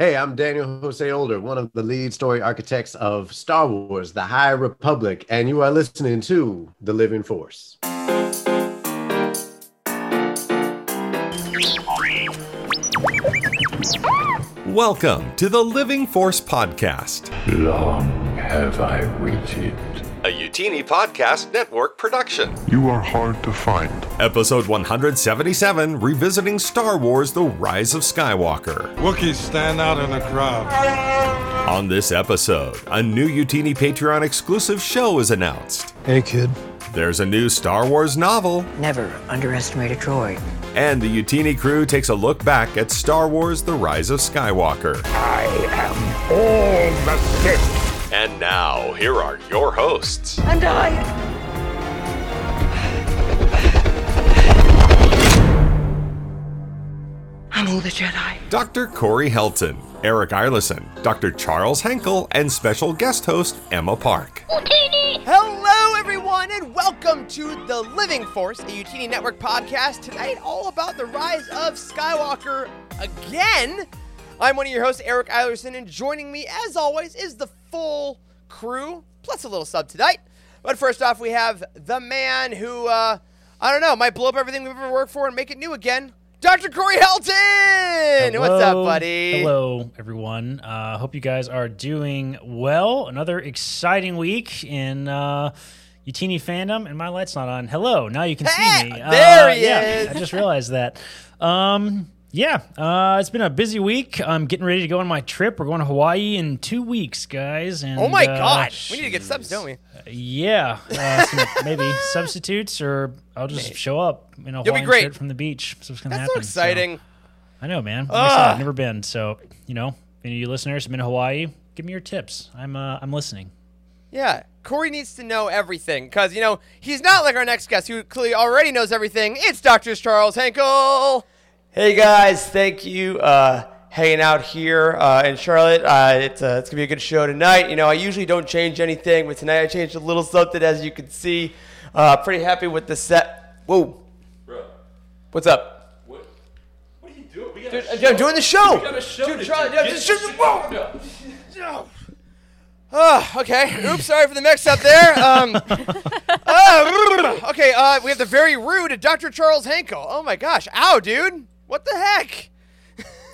Hey, I'm Daniel Jose Older, one of the lead story architects of Star Wars The High Republic, and you are listening to The Living Force. Welcome to the Living Force Podcast, Long have I waited. A Youtini Podcast Network production. You are hard to find. Episode 177 Revisiting Star Wars The Rise of Skywalker. Wookiees stand out in the crowd. On this episode, a new Youtini Patreon exclusive show is announced. Hey, kid. There's a new Star Wars novel, Never underestimate a droid. and the Youtini crew takes a look back at Star Wars The Rise of Skywalker. I am all the Sith. And now, here are your hosts. And I. I'm all the Jedi. Dr. Corey Helton, Eric Eilerson, Dr. Charles Henkel, and special guest host Emma Park. Hello, everyone, and welcome to The Living Force, a Youtini Network podcast. Tonight, all about the rise of Skywalker again. I'm one of your hosts, Eric Eilerson, and joining me, as always, is the full crew, plus a little sub tonight. But first off, we have the man who, uh, I don't know, might blow up everything we've ever worked for and make it new again, Dr. Corey Helton! What's up, Hello. buddy? Hello, everyone. Uh, hope you guys are doing well. Another exciting week in uh, Youtini fandom, and my light's not on. Hello, now you can Hey, see me. there Uh, he yeah, is. I just realized that. Um, yeah, uh, it's been a busy week. I'm getting ready to go on my trip. We're going to Hawaii in two weeks, guys. And Oh my uh, god, we need to get subs, don't we? Yeah, uh, some, maybe substitutes, or I'll just show up in a You'll be Hawaiian great. shirt from the beach. So it's gonna That's happen. so exciting. I know, man. Like I said, I've never been, so you know, any of you listeners have been to Hawaii, give me your tips. I'm uh, I'm listening. Yeah, Corey needs to know everything because you know he's not like our next guest who clearly already knows everything. It's Dr. Charles Henkel. Hey guys, thank you. Uh, hanging out here uh, in Charlotte. Uh, it's, uh, it's gonna be a good show tonight. You know, I usually don't change anything, but tonight I changed a little something, as you can see. Uh, pretty happy with the set. Whoa, bro, what's up? What What are you doing? We got Dude, I'm doing the show. got a show Dude, do. yeah, just shit- whoa. Oh, okay. Oops, sorry for the mix-up there. Um, uh, okay, uh, we have the very rude Dr. Charles Henkel. Oh my gosh, ow, dude, what the heck?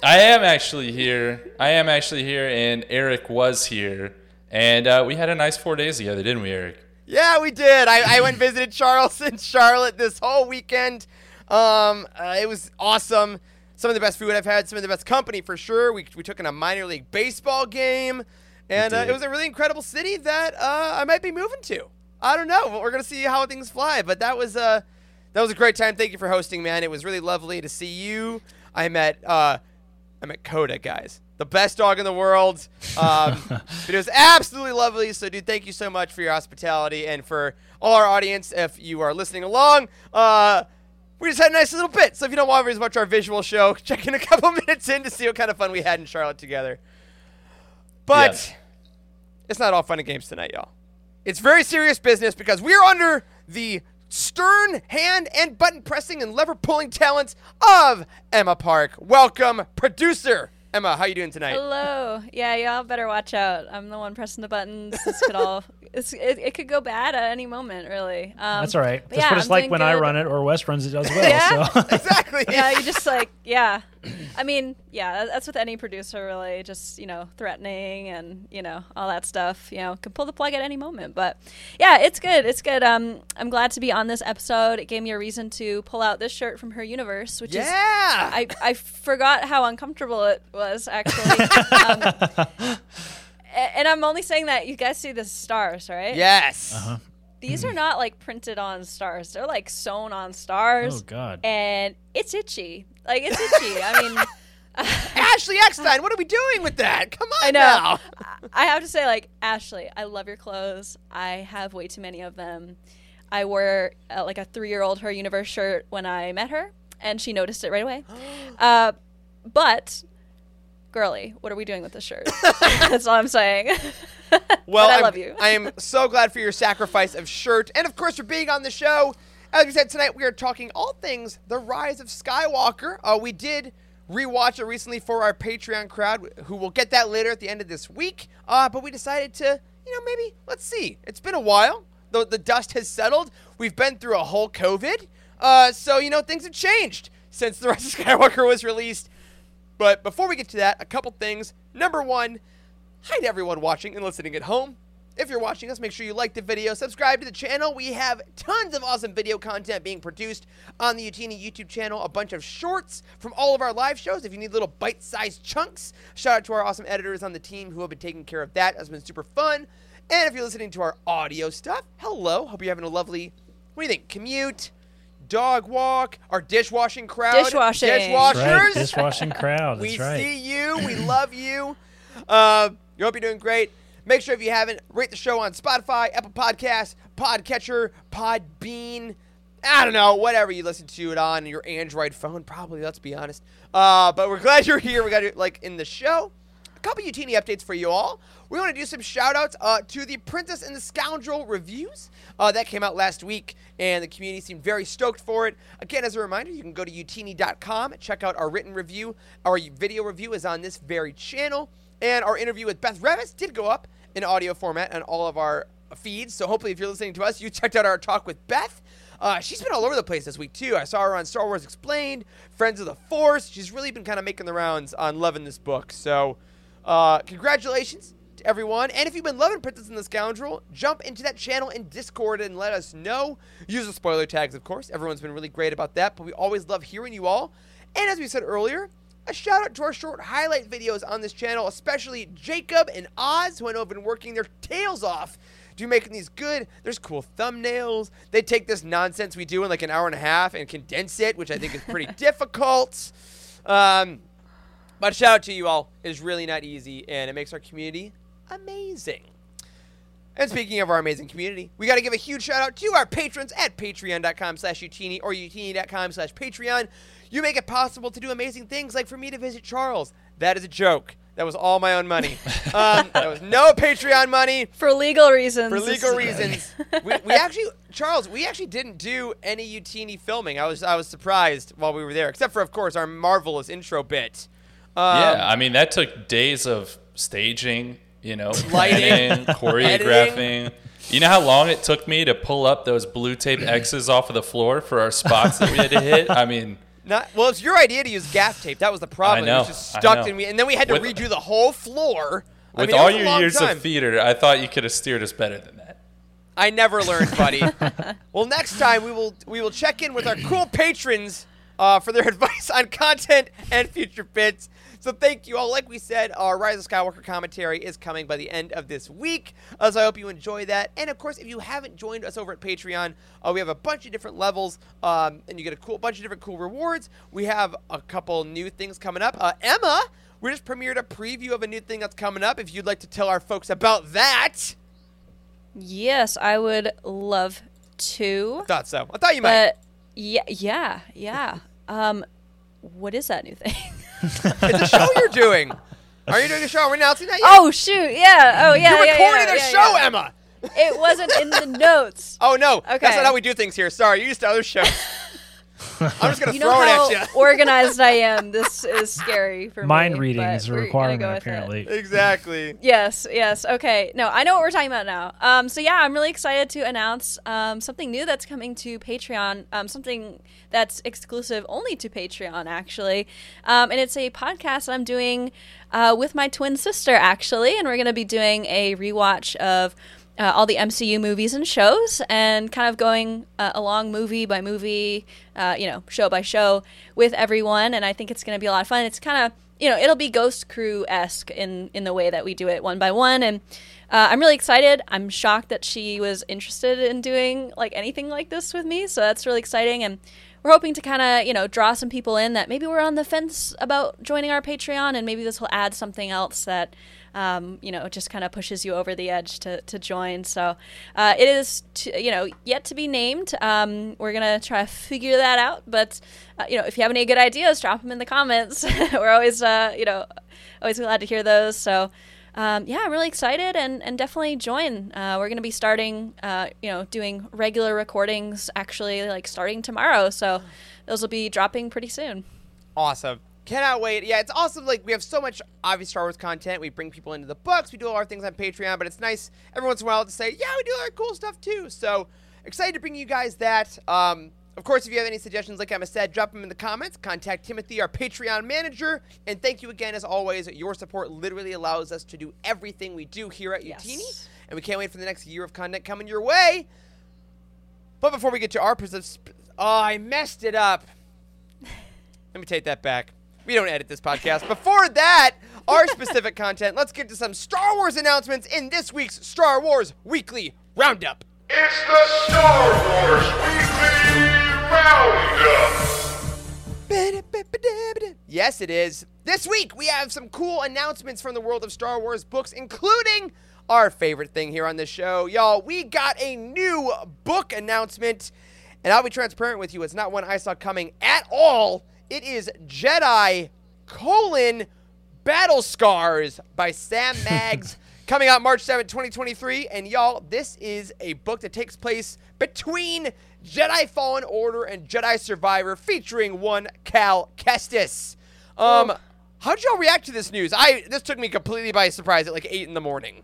I am actually here. I am actually here, and Eric was here, and uh, we had a nice four days together, didn't we, Eric? Yeah, we did. I, I went visited Charles in Charlotte this whole weekend. Um, uh, it was awesome. Some of the best food I've had. Some of the best company for sure. We, we took in a minor league baseball game, and uh, it was a really incredible city that uh, I might be moving to. I don't know. We're gonna see how things fly. But that was uh, that was a great time. Thank you for hosting, man. It was really lovely to see you. I met uh, I met Coda, guys. The best dog in the world. Um, it was absolutely lovely. So, dude, thank you so much for your hospitality and for all our audience. If you are listening along, uh, we just had a nice little bit. So, if you don't want to watch our visual show, check in a couple minutes in to see what kind of fun we had in Charlotte together. But it's not all fun and games tonight, y'all. It's very serious business because we are under the stern hand and button pressing and lever pulling talents of Emma Park. Welcome, producer Emma. How you doing tonight? Hello. Yeah, y'all better watch out. I'm the one pressing the buttons. This could all. It's, it, it could go bad at any moment, really. Um, That's all right. That's yeah, what it's I'm like doing when I run it or Wes runs it as well. Yeah. So exactly. Yeah, you just like yeah. I mean, yeah, that's with any producer, really. Just you know, threatening and you know all that stuff. You know, can pull the plug at any moment. But yeah, it's good. It's good. Um, I'm glad to be on this episode. It gave me a reason to pull out this shirt from her universe, which is Yeah. I, I forgot how uncomfortable it was actually. um, and I'm only saying that you guys see the stars, right? yes. Uh-huh. These are not like printed on stars. They're like sewn on stars. Oh God. And it's itchy. Like it's itchy. I mean, Ashley Eckstein, what are we doing with that? Come on I know. now. I have to say, like Ashley, I love your clothes. I have way too many of them. I wore uh, like a three-year-old her universe shirt when I met her, and she noticed it right away. uh, but, girly, what are we doing with this shirt? That's all I'm saying. Well, I I'm- love you. I am so glad for your sacrifice of shirt, and of course for being on the show. As we said tonight, we are talking all things the rise of Skywalker. Uh, we did rewatch it recently for our Patreon crowd, who will get that later at the end of this week. Uh, but we decided to, you know, maybe let's see. It's been a while. The the dust has settled. We've been through a whole COVID. Uh, so you know things have changed since the Rise of Skywalker was released. But before we get to that, a couple things. Number one, hi to everyone watching and listening at home. If you're watching us, make sure you like the video, subscribe to the channel. We have tons of awesome video content being produced on the Youtini YouTube channel, a bunch of shorts from all of our live shows. If you need little bite sized chunks, shout out to our awesome editors on the team who have been taking care of that. It's been super fun. And if you're listening to our audio stuff, hello. Hope you're having a lovely, what do you think, commute, dog walk, our dishwashing crowd. Dishwashing. Dishwashers. Right, dishwashing crowd. That's we right. see you. We love you. Uh, we hope you're doing great. Make sure if you haven't, rate the show on Spotify, Apple Podcasts, Podcatcher, Podbean. I don't know, whatever you listen to it on your Android phone, probably. Let's be honest. Uh, but we're glad you're here. We got it like in the show. A couple Youtini updates for you all. We want to do some shout outs uh, to the Princess and the Scoundrel reviews. Uh, that came out last week, and the community seemed very stoked for it. Again, as a reminder, you can go to youtini.com, check out our written review. Our video review is on this very channel. And our interview with Beth Revis did go up in audio format on all of our feeds. So hopefully, if you're listening to us, you checked out our talk with Beth. Uh, she's been all over the place this week too. I saw her on Star Wars Explained, Friends of the Force. She's really been kind of making the rounds on loving this book. So, uh, congratulations to everyone. And if you've been loving Princess and the Scoundrel, jump into that channel in Discord and let us know. Use the spoiler tags, of course. Everyone's been really great about that, but we always love hearing you all. And as we said earlier, a shout out to our short highlight videos on this channel, especially Jacob and Oz, who I know have been working their tails off to making these good. There's cool thumbnails. They take this nonsense we do in like an hour and a half and condense it, which I think is pretty difficult. Um, but shout out to you all. It is really not easy, and it makes our community amazing. And speaking of our amazing community, we got to give a huge shout out to our patrons at patreon.com slash youtini or youtini.com slash patreon. You make it possible to do amazing things like for me to visit Charles. That is a joke. That was all my own money. Um, that was no Patreon money For legal reasons. for legal reasons. we, we actually, Charles, we actually didn't do any Youtini filming. I was I was surprised while we were there, except for of course our marvelous intro bit. Um, yeah, I mean that took days of staging, you know, Lighting, planning, choreographing. You know how long it took me to pull up those blue tape X's off of the floor for our spots that we had to hit? I mean, Not, well, it's your idea to use gaff tape. That was the problem. I know, It was just I stuck in me, and then we had to With- redo the whole floor. I with mean, all your years time. of theater, I thought you could have steered us better than that. I never learned, buddy. well, next time we will we will check in with our cool patrons uh, for their advice on content and future bits. So thank you all. Like we said, our Rise of Skywalker commentary is coming by the end of this week. Uh, so I hope you enjoy that. And of course, if you haven't joined us over at Patreon, uh, we have a bunch of different levels, um, and you get a cool bunch of different cool rewards. We have a couple new things coming up. Uh, Emma, we just premiered a preview of a new thing that's coming up. If you'd like to tell our folks about that, Yes, I would love to. thought so. I thought you might. Yeah, yeah, yeah. Um, what is that new thing? It's a show you're doing. Are you doing a show? Are we announcing that yet? oh shoot, yeah. Oh yeah. you yeah, recorded yeah, a yeah, show. Emma. It wasn't in the notes. Oh no, Okay. that's not how we do things here. Sorry, you used to other shows. I'm just gonna You know throw it how at you. organized I am. This is scary for me. Mind reading is a we're gonna requirement, go with it. apparently. exactly. Yes, yes. Okay. No, I know what we're talking about now. Um, so yeah, I'm really excited to announce um, something new that's coming to Patreon. Um, something that's exclusive only to Patreon, actually. Um, and it's a podcast I'm doing uh, with my twin sister, actually. And we're going to be doing a rewatch of uh, all the MCU movies and shows, and kind of going uh, along movie by movie, uh, you know, show by show with everyone. And I think it's going to be a lot of fun. It's kind of you know, it'll be Ghost Crew esque in in the way that we do it one by one, and uh, I'm really excited. I'm shocked that she was interested in doing like anything like this with me, so that's really exciting. And we're hoping to kind of you know draw some people in that maybe we're on the fence about joining our Patreon, and maybe this will add something else that. Um, you know, just kind of pushes you over the edge to, to join. So uh, it is, to, you know, yet to be named. Um, we're gonna try to figure that out. But uh, you know, if you have any good ideas, drop them in the comments. we're always, uh, you know, always glad to hear those. So um, yeah, I'm really excited and, and definitely join. Uh, we're going to be starting, uh, you know, doing regular recordings actually like starting tomorrow. So those will be dropping pretty soon. Awesome. Cannot wait. Yeah, it's awesome. Like we have so much obvious Star Wars content. We bring people into the books. We do all our things on Patreon, but it's nice every once in a while to say, yeah, we do our cool stuff too. So excited to bring you guys that. Um, of course, if you have any suggestions, like Emma said, drop them in the comments. Contact Timothy, our Patreon manager. And thank you again, as always. Your support literally allows us to do everything we do here at Yes. Youtini. And we can't wait for the next year of content coming your way. But before we get to our oh, I messed it up. Let me take that back. We don't edit this podcast. Before that, our specific content. Let's get to some Star Wars announcements in this week's Star Wars Weekly Roundup. It's the Star Wars Weekly Roundup. Yes, it is. This week, we have some cool announcements from the world of Star Wars books, including our favorite thing here on the show. Y'all, we got a new book announcement, and I'll be transparent with you. It's not one I saw coming at all. It is Jedi colon Battle Scars by Sam Maggs. Coming out March 7th, 2023. And y'all, this is a book that takes place between Jedi Fallen Order and Jedi Survivor featuring one Cal Kestis. Um, how'd y'all react to this news? I this took me completely by surprise at like eight in the morning.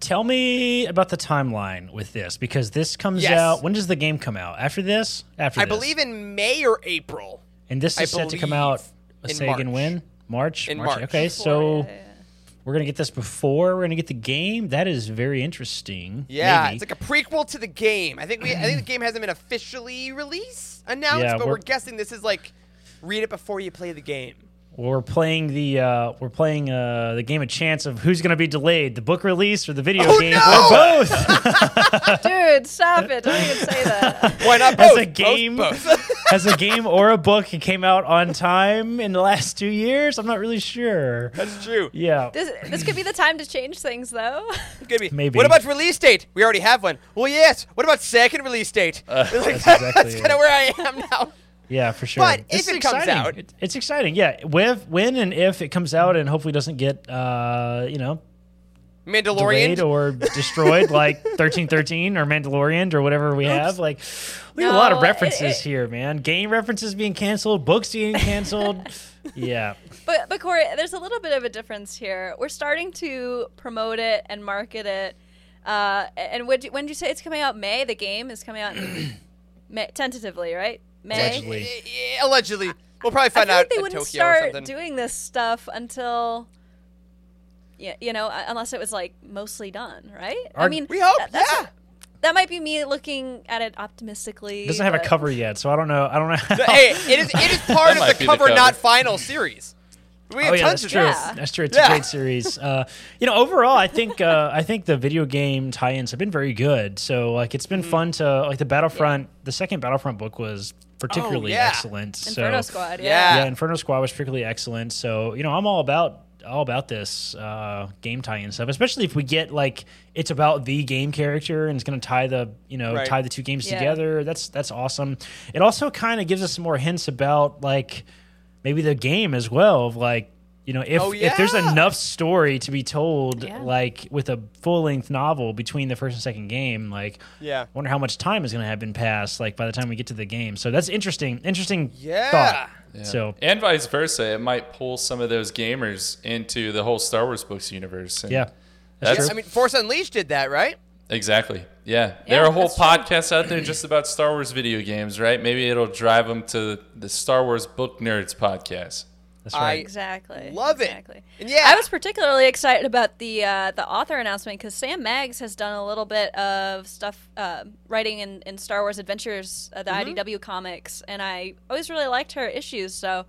Tell me about the timeline with this because this comes Yes. out. When does the game come out? After this? After I this. believe in May or April. And this I is set to come out. believe Say in again March. when? March. In March. Okay, so we're gonna get this before we're gonna get the game. That is very interesting. Yeah, Maybe. it's like a prequel to the game. I think we I think the game hasn't been officially released announced, Yeah, but we're- we're guessing this is like read it before you play the game. we're playing the uh, we're playing uh, the game of chance of who's gonna be delayed, the book release or the video Oh, game, no! or both. Dude, stop it. Don't even say that. Why not As both? a game, Both, both. Has a game or a book came out on time in the last two years? I'm not really sure. That's true. Yeah. This, this could be the time to change things, though. Could be. Maybe. What about release date? We already have one. Well, yes. What about second release date? Like, that's that's kind of where I am now. Yeah, for sure. But This if is it comes out- it's exciting. Yeah, with when and if it comes out, and hopefully doesn't get uh, you know Mandalorian. or destroyed like thirteen thirteen or Mandalorian or whatever we have. Like we have a lot of No, it- references it- here, man. Game references being canceled, books being canceled. yeah, But but Corey, there's a little bit of a difference here. We're starting to promote it and market it. Uh, and when when did you say it's coming out? May. The game is coming out May, tentatively, right? May. Allegedly. Allegedly. We'll probably I find feel out like they at wouldn't Tokyo start something. doing this stuff until. Yeah, you know, uh, unless it was like mostly done, right? I mean, we hope, that- that's- yeah. That might be me looking at it optimistically. it doesn't have a cover yet, so I don't know. I don't know. How. hey, it is it is part of the be the cover, cover. not final series. We have Oh yeah, tons that's of true. those. Yeah. That's true. It's Yeah. a great series. Uh, you know, overall, I think uh, I think the video game tie-ins have been very good. So like, it's Mm-hmm. been fun to like the Battlefront. The second Battlefront book was particularly Oh, yeah. excellent. Inferno so, Squad, Yeah. yeah. yeah, Inferno Squad was particularly excellent. So you know, I'm all about all about this uh, game tie-in stuff, especially if we get like it's about the game character and it's going to tie the you know Right. tie the two games Yeah. together. That's that's awesome. It also kind of gives us some more hints about like maybe the game as well of like you know if Oh, if there's enough story to be told Yeah. like with a full-length novel between the first and second game like Yeah. I wonder how much time is going to have been passed like by the time we get to the game so that's interesting interesting Yeah. thought Yeah. so and vice versa, it might pull some of those gamers into the whole Star Wars books universe. and yeah that's true. I mean, Force Unleashed did that, right? exactly. Yeah, Yeah, there are whole that's true. podcasts out there just about Star Wars video games, right? Maybe it'll drive them to the Star Wars Book Nerds podcast. That's I- Exactly. Love it. exactly. And yeah. I was particularly excited about the uh, the author announcement because Sam Maggs has done a little bit of stuff uh, writing in, in Star Wars Adventures, uh, the Mm-hmm. IDW comics, and I always really liked her issues. So,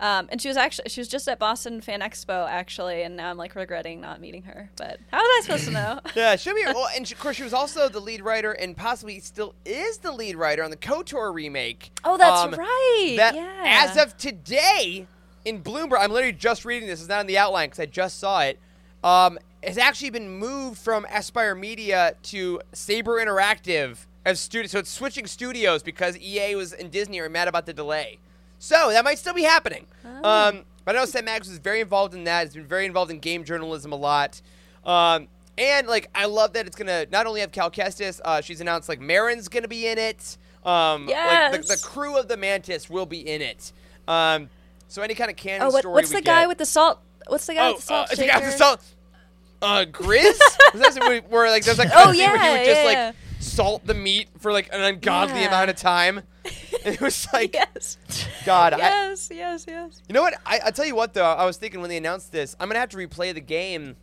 um, and she was actually she was just at Boston Fan Expo actually, and now I'm like regretting not meeting her. But how was I supposed to know? Yeah, show me. Well, and she- of course, she was also the lead writer, and possibly still is the lead writer on the KOTOR remake. Oh, that's Um, right. That yeah. as of today in Bloomberg, I'm literally just reading this. It's not in the outline because I just saw it. Um, has actually been moved from Aspyr Media to Saber Interactive as studio. So it's switching studios because EA was and Disney are mad about the delay. So that might still be happening. Um, but I know Sam Maggs was very involved in that. He's been very involved in game journalism a lot. Um, and like I love that it's gonna not only have Cal Kestis, uh, she's announced like Merrin's gonna be in it. Um, like the, the crew of the Mantis will be in it. Um, So any kind of canon Oh, what, story what's the guy get- with the salt? What's the guy Oh, with the salt uh, the guy with the salt. Uh, Greez? Was that where, where like there's like Oh, where he yeah, would just yeah, like yeah. salt the meat for like an ungodly Yeah. amount of time. It was like yes. God. I, Yes, yes, yes. you know what? I I tell you what though. I was thinking when they announced this, I'm gonna have to replay the game,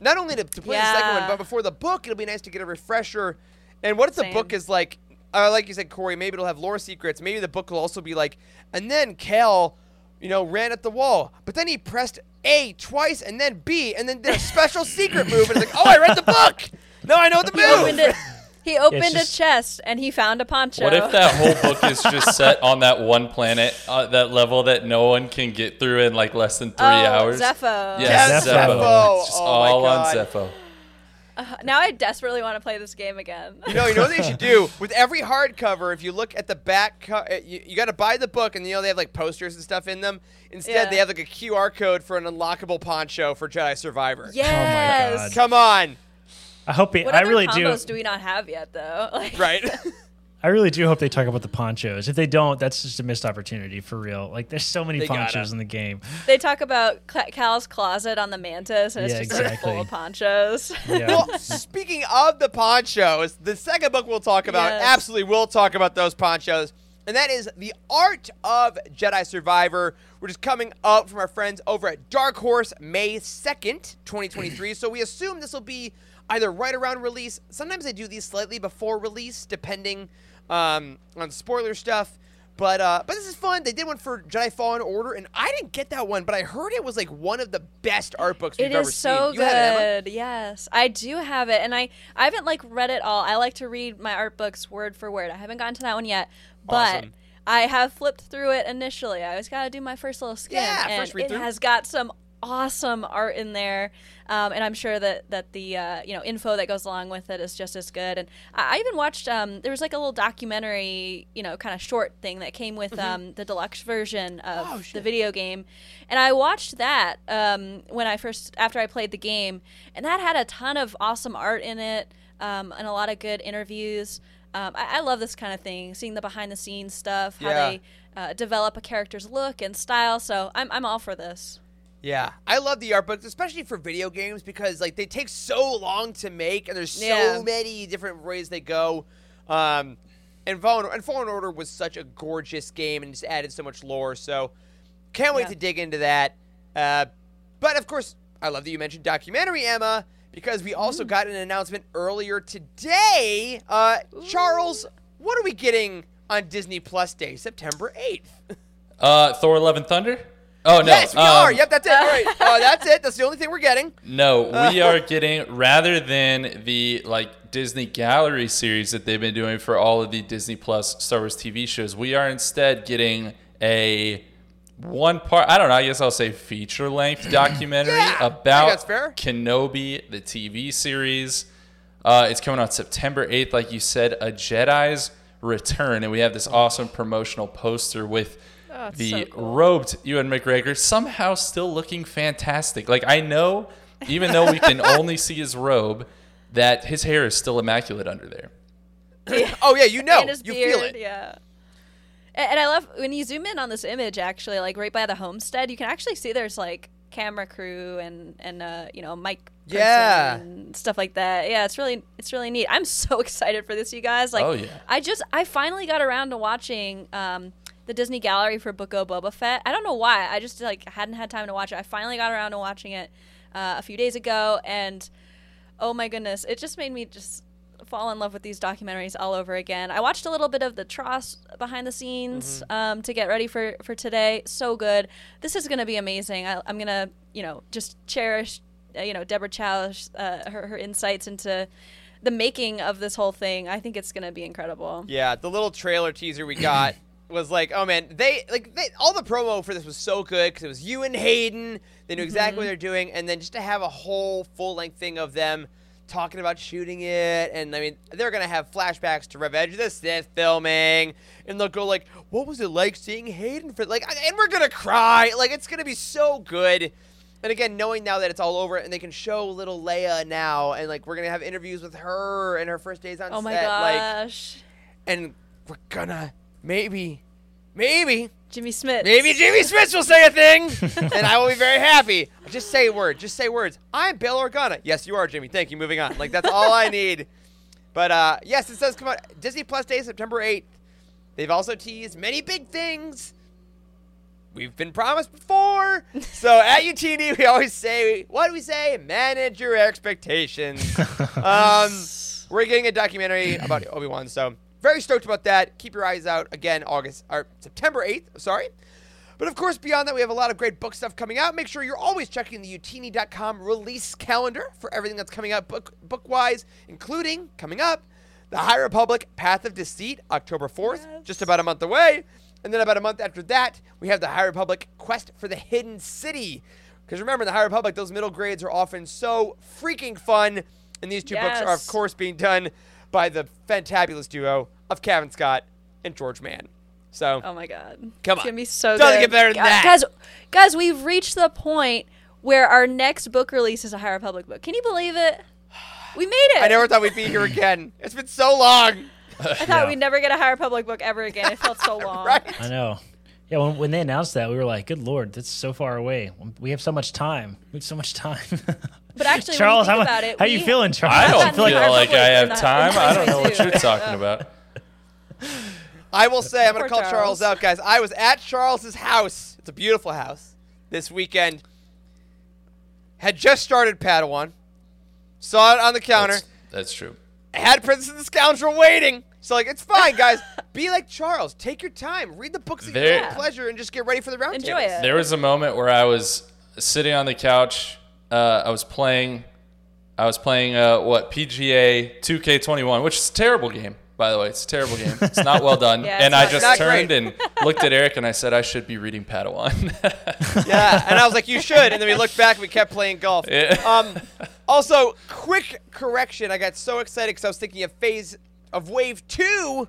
not only to, to play the second one, but before the book, it'll be nice to get a refresher. And what if the book is like, uh, like you said, Corey? Maybe it'll have lore secrets. Maybe the book will also be like, and then Cal, you know, ran at the wall, but then he pressed A twice and then B, and then did a special secret move, and it's like, oh, I read the book. Now I know the He opened move. it. He opened just- a chest and he found a poncho. What if that whole book is just set on that one planet, uh, that level that no one can get through in like less than three oh, hours? Zeffo. Yes, Zeffo. Zeffo. It's just Oh all on God. Zeffo. Uh, now I desperately want to play this game again. You know, you know what they should do with every hardcover. If you look at the back, co- uh, you, you got to buy the book, and you know they have like posters and stuff in them. Instead, Yeah. they have like a QR code for an unlockable poncho for Jedi Survivor. yes. God. Come on, I hope it, What I other really do. combos do we not have yet though? Like, right? I really do hope they talk about the ponchos. If they don't, that's just a missed opportunity for real. Like, there's so many They ponchos in the game. They talk about Cal's closet on the Mantis, and it's Yeah, just exactly. full of ponchos. Yeah. well, speaking of the ponchos, the second book we'll talk about Yes. absolutely will talk about those ponchos, and that is the art of Jedi Survivor, which is coming up from our friends over at Dark Horse May second, 2023. so we assume this will be either right around release. Sometimes they do these slightly before release, depending um, on spoiler stuff. But uh, but this is fun. They did one for Jedi Fallen Order, and I didn't get that one, but I heard it was like one of the best art books we've It ever is so seen. You have it, good. Yes, I do have it, and I I haven't like read it all. I like to read my art books word for word. I haven't gotten to that one yet, but Awesome. I have flipped through it initially. I always got to do my first little skim, Yeah, and first read it has got some awesome art in there, um, and I'm sure that that the uh, you know info that goes along with it is just as good. And I, I even watched um, there was like a little documentary, you know, kind of short thing that came with um, the deluxe version of Mm-hmm. Oh, the video game, and I watched that um, when I first after I played the game, and that had a ton of awesome art in it um, and a lot of good interviews. Um, I, I love this kind of thing, seeing the behind the scenes stuff, how Yeah. they uh, develop a character's look and style. So I'm I'm all for this. Yeah, I love the art books, especially for video games because like they take so long to make, and there's so Yeah. many different ways they go. Um, and Fallen and Fallen Order was such a gorgeous game and just added so much lore. So can't wait Yeah. to dig into that. Uh, but of course, I love that you mentioned documentary, Emma, because we Mm. also got an announcement earlier today. Uh, Charles, what are we getting on Disney Plus Day, September eighth? Uh, Thor: Love and Thunder. Oh no. yes, we um, are. Yep, that's it. All right, uh, that's it. That's the only thing we're getting. No, we are getting rather than the like Disney Gallery series that they've been doing for all of the Disney Plus Star Wars TV shows. We are instead getting a one part. I don't know. I guess I'll say feature length documentary Yeah, about. Kenobi, the TV series. Uh, it's coming on September 8th, like you said, a Jedi's return, and we have this awesome promotional poster with Oh, the so cool. robed Ewan McGregor somehow still looking fantastic. Like I know, even though we can only see his robe, that his hair is still immaculate under there. Oh yeah, you know, and his you beard, feel it. yeah. And, and I love when you zoom in on this image. Actually, like right by the homestead, you can actually see there's like camera crew and and uh, you know Mike. Yeah. and stuff like that. Yeah, it's really it's really neat. I'm so excited for this, you guys. Like, Oh, yeah. I just I finally got around to watching um, the Disney Gallery for Book of Boba Fett. I don't know why. I just like hadn't had time to watch it. I finally got around to watching it uh, a few days ago, and oh my goodness, it just made me just fall in love with these documentaries all over again. I watched a little bit of the TROS behind the scenes um, to get ready for for today. So good. This is going to be amazing. I, I'm gonna you know just cherish uh, you know Deborah Chow uh, her her insights into the making of this whole thing. I think it's going to be incredible. Yeah, the little trailer teaser we got was like, oh man, they like they all the promo for this was so good because it was you and Hayden. They knew exactly mm-hmm. what they're doing, and then just to have a whole full length thing of them talking about shooting it, and I mean they're gonna have flashbacks to Revenge of the Sith filming, and they'll go like, what was it like seeing Hayden for like, and we're gonna cry, like it's gonna be so good. And again, knowing now that it's all over, and they can show little Leia now, and like we're gonna have interviews with her and her first days on Oh my set, like gosh. and we're gonna maybe maybe, Jimmy Smits. maybe Jimmy Smits will say a thing, and I will be very happy. Just say a word. Just say words. I'm Bill Organa. Yes, you are, Jimmy. Thank you. Moving on. Like that's all I need. But uh, yes, it says come on Disney Plus Day, September 8th. They've also teased many big things. We've been promised before. So at UTD, we always say, what do we say? Manage your expectations. um, we're getting a documentary about Obi Wan, so very stoked about that. Keep your eyes out again, August or September 8th. Sorry. But of course, beyond that, we have a lot of great book stuff coming out. Make sure you're always checking the youtini.com release calendar for everything that's coming out book book wise, including coming up the High Republic Path of Deceit, October 4th, just about a month away. And then about a month after that, we have the High Republic Quest for the Hidden City. Because remember, in the High Republic, those middle grades are often so freaking fun. And these two books are, of course, being done by the fantabulous duo of Cavan Scott and George Mann. So, Oh my god. Come It's on. gonna be so Doesn't good. get better than Gu- that. Guys, guys, we've reached the point where our next book release is a High Republic book. Can you believe it? We made it. I never thought we'd be here again. It's been so long. I thought Yeah. we'd never get a High Republic book ever again. It felt so long. Right? I know. Yeah, when, when they announced that, we were like, "Good lord, that's so far away. We have so much time. We have so much time." But actually, Charles, when you how, think about it, how you feeling, Charles? I don't gotten feel the High like I have time. I don't know what you're talking oh. about. I will say, I'm going to call Charles. Charles. out, guys. I was at Charles's house. It's a beautiful house this weekend. Had just started Padawan. Saw it on the counter. That's, that's true. had Princess and the Scoundrel waiting. So, like, it's fine, guys. Be like Charles. Take your time. Read the books at your There- own pleasure and just get ready for the round Enjoy tables. it. There was a moment where I was sitting on the couch. Uh, I was playing. I was playing uh, what PGA 2K21, which is a terrible game, by the way. It's a terrible game. It's not well done. Yeah, and I not- just not turned great. and looked at Eric and I said I should be reading Padawan. Yeah, and I was like, you should. And then we looked back and we kept playing golf. Yeah. Um, also, quick correction. I got so excited because I was thinking of phase of wave two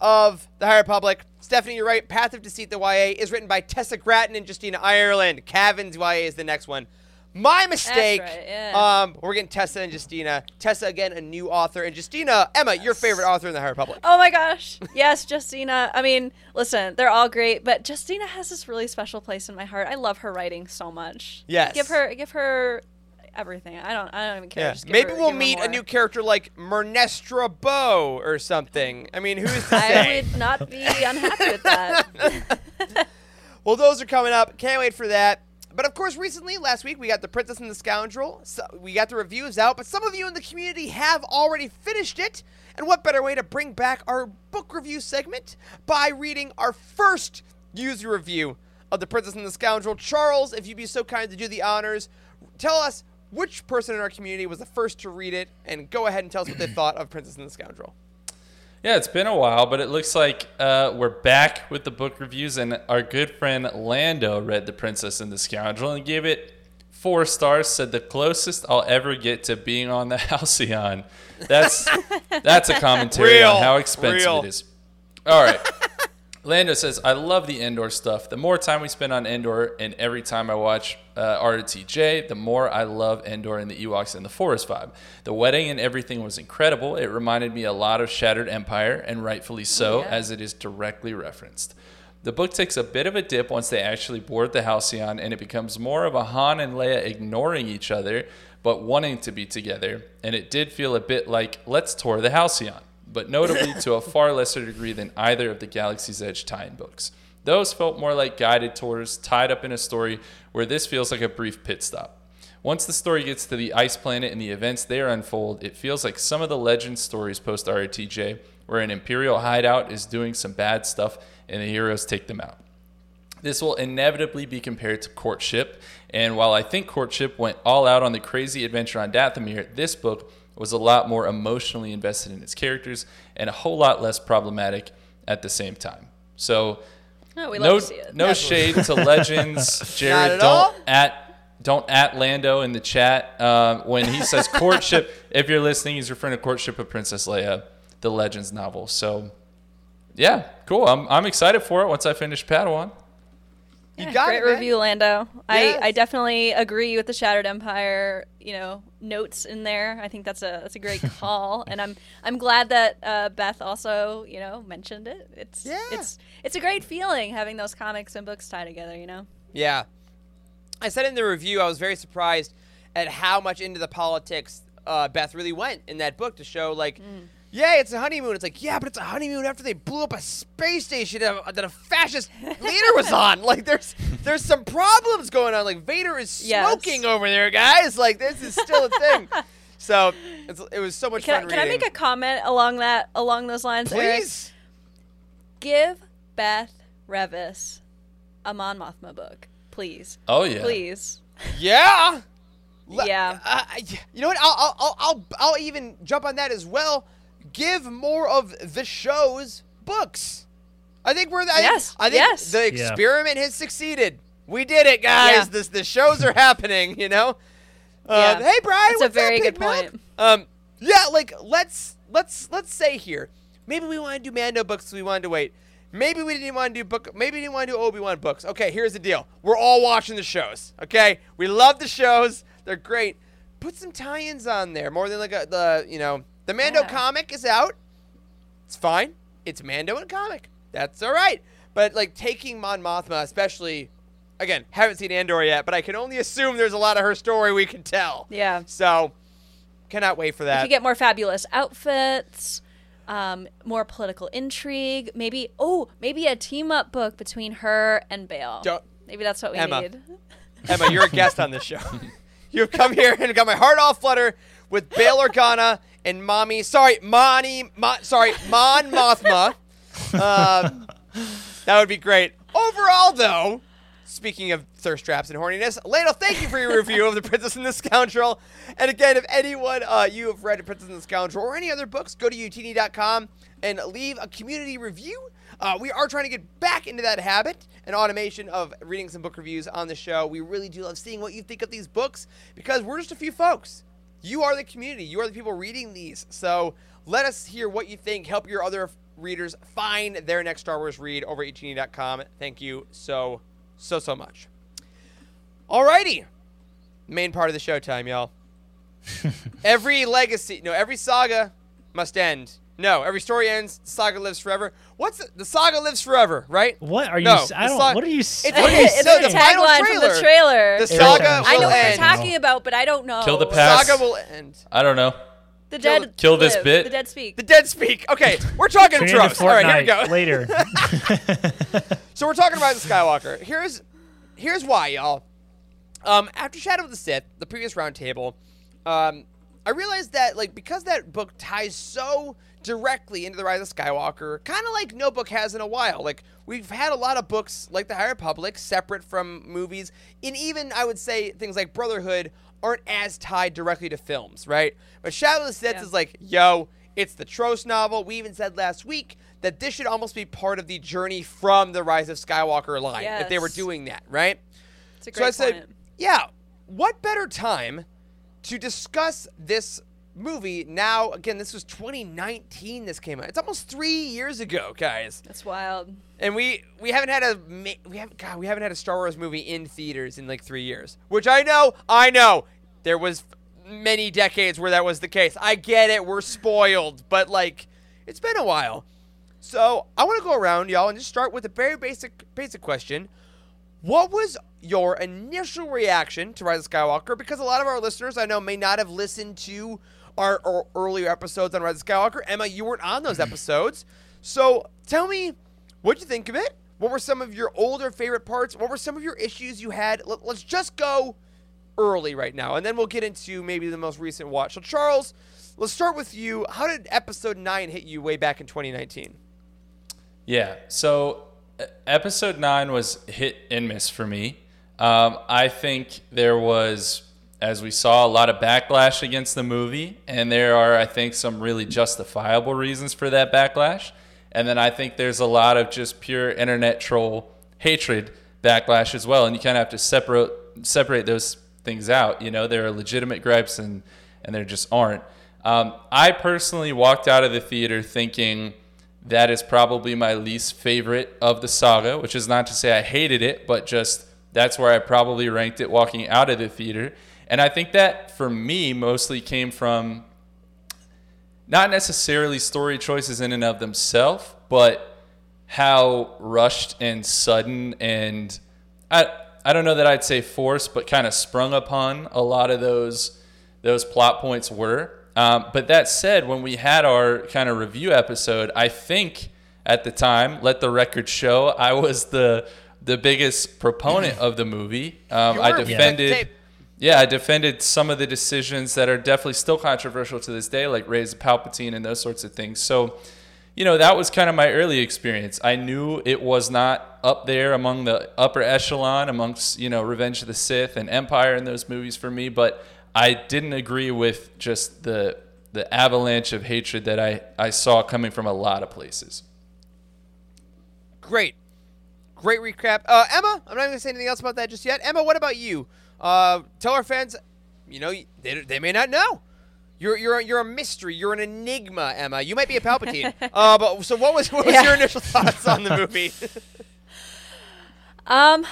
of the High Republic. Stephanie, you're right. Path of Deceit, the YA, is written by Tessa Gratton and Justina Ireland. Cavan's YA is the next one. My mistake. right, yeah. Um, we're getting Tessa and Justina. Tessa again, a new author, and Justina, Emma, your favorite author in the High Republic. Oh my gosh. Yes, Justina. I mean, listen, they're all great, but Justina has this really special place in my heart. I love her writing so much. Yes. Give her give her everything. I don't I don't even care. Yeah. Maybe her- we'll meet a new character like Mernestra Bow or something. I mean, who's to I would not be unhappy with that. Well, those are coming up. Can't wait for that. But of course, recently, last week, we got The Princess and the Scoundrel. So we got the reviews out, but some of you in the community have already finished it. And what better way to bring back our book review segment by reading our first user review of The Princess and the Scoundrel? Charles, if you'd be so kind to do the honors, tell us which person in our community was the first to read it, and go ahead and tell us what they thought of Princess and the Scoundrel. Yeah, it's been a while, but it looks like uh, we're back with the book reviews, and our good friend Lando read The Princess and the Scoundrel and gave it four stars. Said the closest I'll ever get to being on the Halcyon. That's that's a commentary Real, on how expensive real. it is. All right. Lando says, I love the Endor stuff. The more time we spend on Endor, and every time I watch uh, RTJ, the more I love Endor and the Ewoks and the Forest vibe. The wedding and everything was incredible. It reminded me a lot of Shattered Empire, and rightfully so, Yeah. as it is directly referenced. The book takes a bit of a dip once they actually board the Halcyon, and it becomes more of a Han and Leia ignoring each other, but wanting to be together. And it did feel a bit like, let's tour the Halcyon but notably to a far lesser degree than either of the Galaxy's Edge tie in books. Those felt more like guided tours tied up in a story, where this feels like a brief pit stop. Once the story gets to the ice planet and the events there unfold, it feels like some of the legend stories post RTJ, where an Imperial hideout is doing some bad stuff and the heroes take them out. This will inevitably be compared to Courtship, and while I think Courtship went all out on the crazy adventure on Dathomir, this book was a lot more emotionally invested in its characters and a whole lot less problematic at the same time. So, No, we no, love to see it. no shade to Legends, Jared. at don't all. at don't at Lando in the chat um, when he says Courtship. if you're listening, he's referring to Courtship of Princess Leia, the Legends novel. So, yeah, cool. I'm I'm excited for it once I finish Padawan. You Yeah, got great it, review, Lando. Yes. I, I definitely agree with the Shattered Empire, you know, notes in there. I think that's a that's a great call, and I'm I'm glad that uh, Beth also you know mentioned it. It's Yeah. it's it's a great feeling having those comics and books tie together. You know. Yeah. I said in the review, I was very surprised at how much into the politics uh, Beth really went in that book to show, like, yeah, it's a honeymoon. It's like, yeah, but it's a honeymoon after they blew up a space station that that a fascist leader was on. Like, there's there's some problems going on. Like, Vader is Yes. smoking over there, guys. Like, this is still a thing. So it's, it was so much Can, fun can I make a comment along that along those lines, Eric? Please. Give Beth Revis a Mon Mothma book, please. Oh yeah. Please. Yeah. Le- Yeah. Uh, you know what? I'll, I'll, I'll, I'll, I'll even jump on that as well. Give more of the show's books. I think we're. I, Yes, I think yes. the Yeah. experiment has succeeded. We did it, guys. Yeah. This the shows are happening. You know. Uh, Yeah. Hey, Brian. That's a what's up, very Big good Milk? point. Um. Yeah. Like let's let's let's say here. Maybe we want to do Mando books. We wanted to wait. Maybe we didn't want to do book. Maybe we didn't want to do Obi Wan books. Okay, here's the deal. We're all watching the shows. Okay, we love the shows. They're great. Put some tie-ins on there. More than like a, the you know the Mando Yeah. comic is out. It's fine. It's Mando and comic. That's all right. But like taking Mon Mothma, especially, again, haven't seen Andor yet, but I can only assume there's a lot of her story we can tell. Yeah. So, cannot wait for You that. could get more fabulous outfits, um, more political intrigue. Maybe oh, maybe a team up book between her and Bail. Don't- Maybe that's what we Emma. need. Emma, you're a guest on this show. You've come here and got my heart all flutter with Bail Organa and Mommy. Sorry, Moni. Mo, sorry, Mon Mothma. Um, that would be great. Overall, though, speaking of thirst traps and horniness, Lando, thank you for your review of The Princess and the Scoundrel. And again, if anyone uh, you have read The Princess and the Scoundrel or any other books, go to youtini.com and leave a community review. Uh, we are trying to get back into that habit and automation of reading some book reviews on the show. We really do love seeing what you think of these books because we're just a few folks. You are the community. You are the people reading these. So let us hear what you think. Help your other readers find their next Star Wars read over at youtini.com. Thank you so, so, so much. Alrighty. Main part of the showtime, y'all. every legacy, no, every saga must end. No, every story ends. The saga lives forever. What's the, the saga lives forever, right? What are you? No, s- I the don't. saga- what are you? s- It's what are you it's saying? the the tagline from the trailer- trailer. The It saga sounds- I will know what you're talking about, but I don't know. Kill the The past. saga will end. I don't know. The dead Kill this live. bit. The dead speak. The dead speak. Okay, we're talking Tune into tropes. All right, here we go. later. So we're talking about the Skywalker. Here's here's why, y'all. Um, after Shadow of the Sith, the previous roundtable, um, I realized that like because that book ties so directly into the Rise of Skywalker, kind of like no book has in a while. Like we've had a lot of books like the High Republic separate from movies, and even I would say things like Brotherhood aren't as tied directly to films, right? But Shadow of the Sith Yeah. is like, yo, it's the TROS novel. We even said last week that this should almost be part of the journey from the Rise of Skywalker line if they were doing that, right? So I great said, yeah, what better time to discuss this movie now? Again, this was 2019 this came out. It's almost 3 years ago, guys. That's wild. And we we haven't had a we haven't God, we haven't had a Star Wars movie in theaters in like 3 years. Which I know, I know. There was many decades where that was the case. I get it. We're spoiled, but like it's been a while. So, I want to go around y'all and just start with a very basic basic question. What was your initial reaction to Rise of Skywalker? Because a lot of our listeners I know may not have listened to our, our earlier episodes on Rise of Skywalker. Emma, you weren't on those episodes. So tell me, what'd you think of it? What were some of your older favorite parts? What were some of your issues you had? Let, let's just go early right now, and then we'll get into maybe the most recent watch. So, Charles, let's start with you. How did episode 9 hit you way back in 2019? Yeah. So episode nine was hit and miss for me. Um, I think there was, as we saw, a lot of backlash against the movie, and there are, I think, some really justifiable reasons for that backlash. And then I think there's a lot of just pure internet troll hatred backlash as well, and you kind of have to separate separate those things out. You know, there are legitimate gripes, and and there just aren't. Um, I personally walked out of the theater thinking that is probably my least favorite of the saga, which is not to say I hated it, but just that's where I probably ranked it walking out of the theater. And I think that for me mostly came from not necessarily story choices in and of themselves, but how rushed and sudden and I I don't know that I'd say forced, but kind of sprung upon a lot of those those plot points were. Um, but that said, when we had our kind of review episode, I think at the time, let the record show, I was the the biggest proponent of the movie. Um, I defended. Tape. Yeah, I defended some of the decisions that are definitely still controversial to this day, like Rey's Palpatine and those sorts of things. So, you know, that was kind of my early experience. I knew it was not up there among the upper echelon amongst, you know, Revenge of the Sith and Empire and those movies for me, but I didn't agree with just the the avalanche of hatred that I, I saw coming from a lot of places. Great. Great recap. Uh, Emma, I'm not going to say anything else about that just yet. Emma, what about you? Uh, tell our fans, you know, they, they may not know. You're, you're, you're a mystery. You're an enigma, Emma. You might be a Palpatine. uh, but so what was what was Yeah. your initial thoughts on the movie? Um,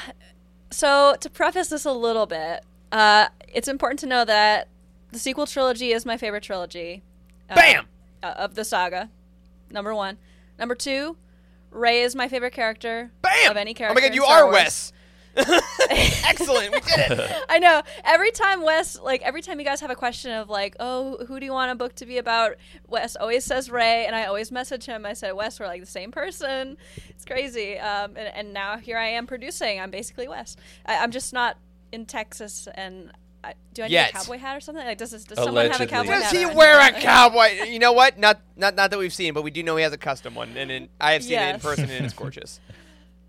so to preface this a little bit, uh, it's important to know that the sequel trilogy is my favorite trilogy. uh, Bam! uh, of the saga. Number one. Number two, Rey is my favorite character Bam! of any character. oh my god, you are Wes. Excellent, we did it. I know. Every time Wes, like every time you guys have a question of like, oh, who do you want a book to be about? Wes always says Rey, and I always message him. I said, Wes, we're like the same person. It's crazy. Um, and, and now here I am producing. I'm basically Wes. I, I'm just not in Texas, and I, do I need Yet. a cowboy hat or something? Like, does, this, does someone have a cowboy Does hat? Does he on? wear a cowboy? You know what? Not not not that we've seen, but we do know he has a custom one, and in, I have seen it in person, and it's gorgeous.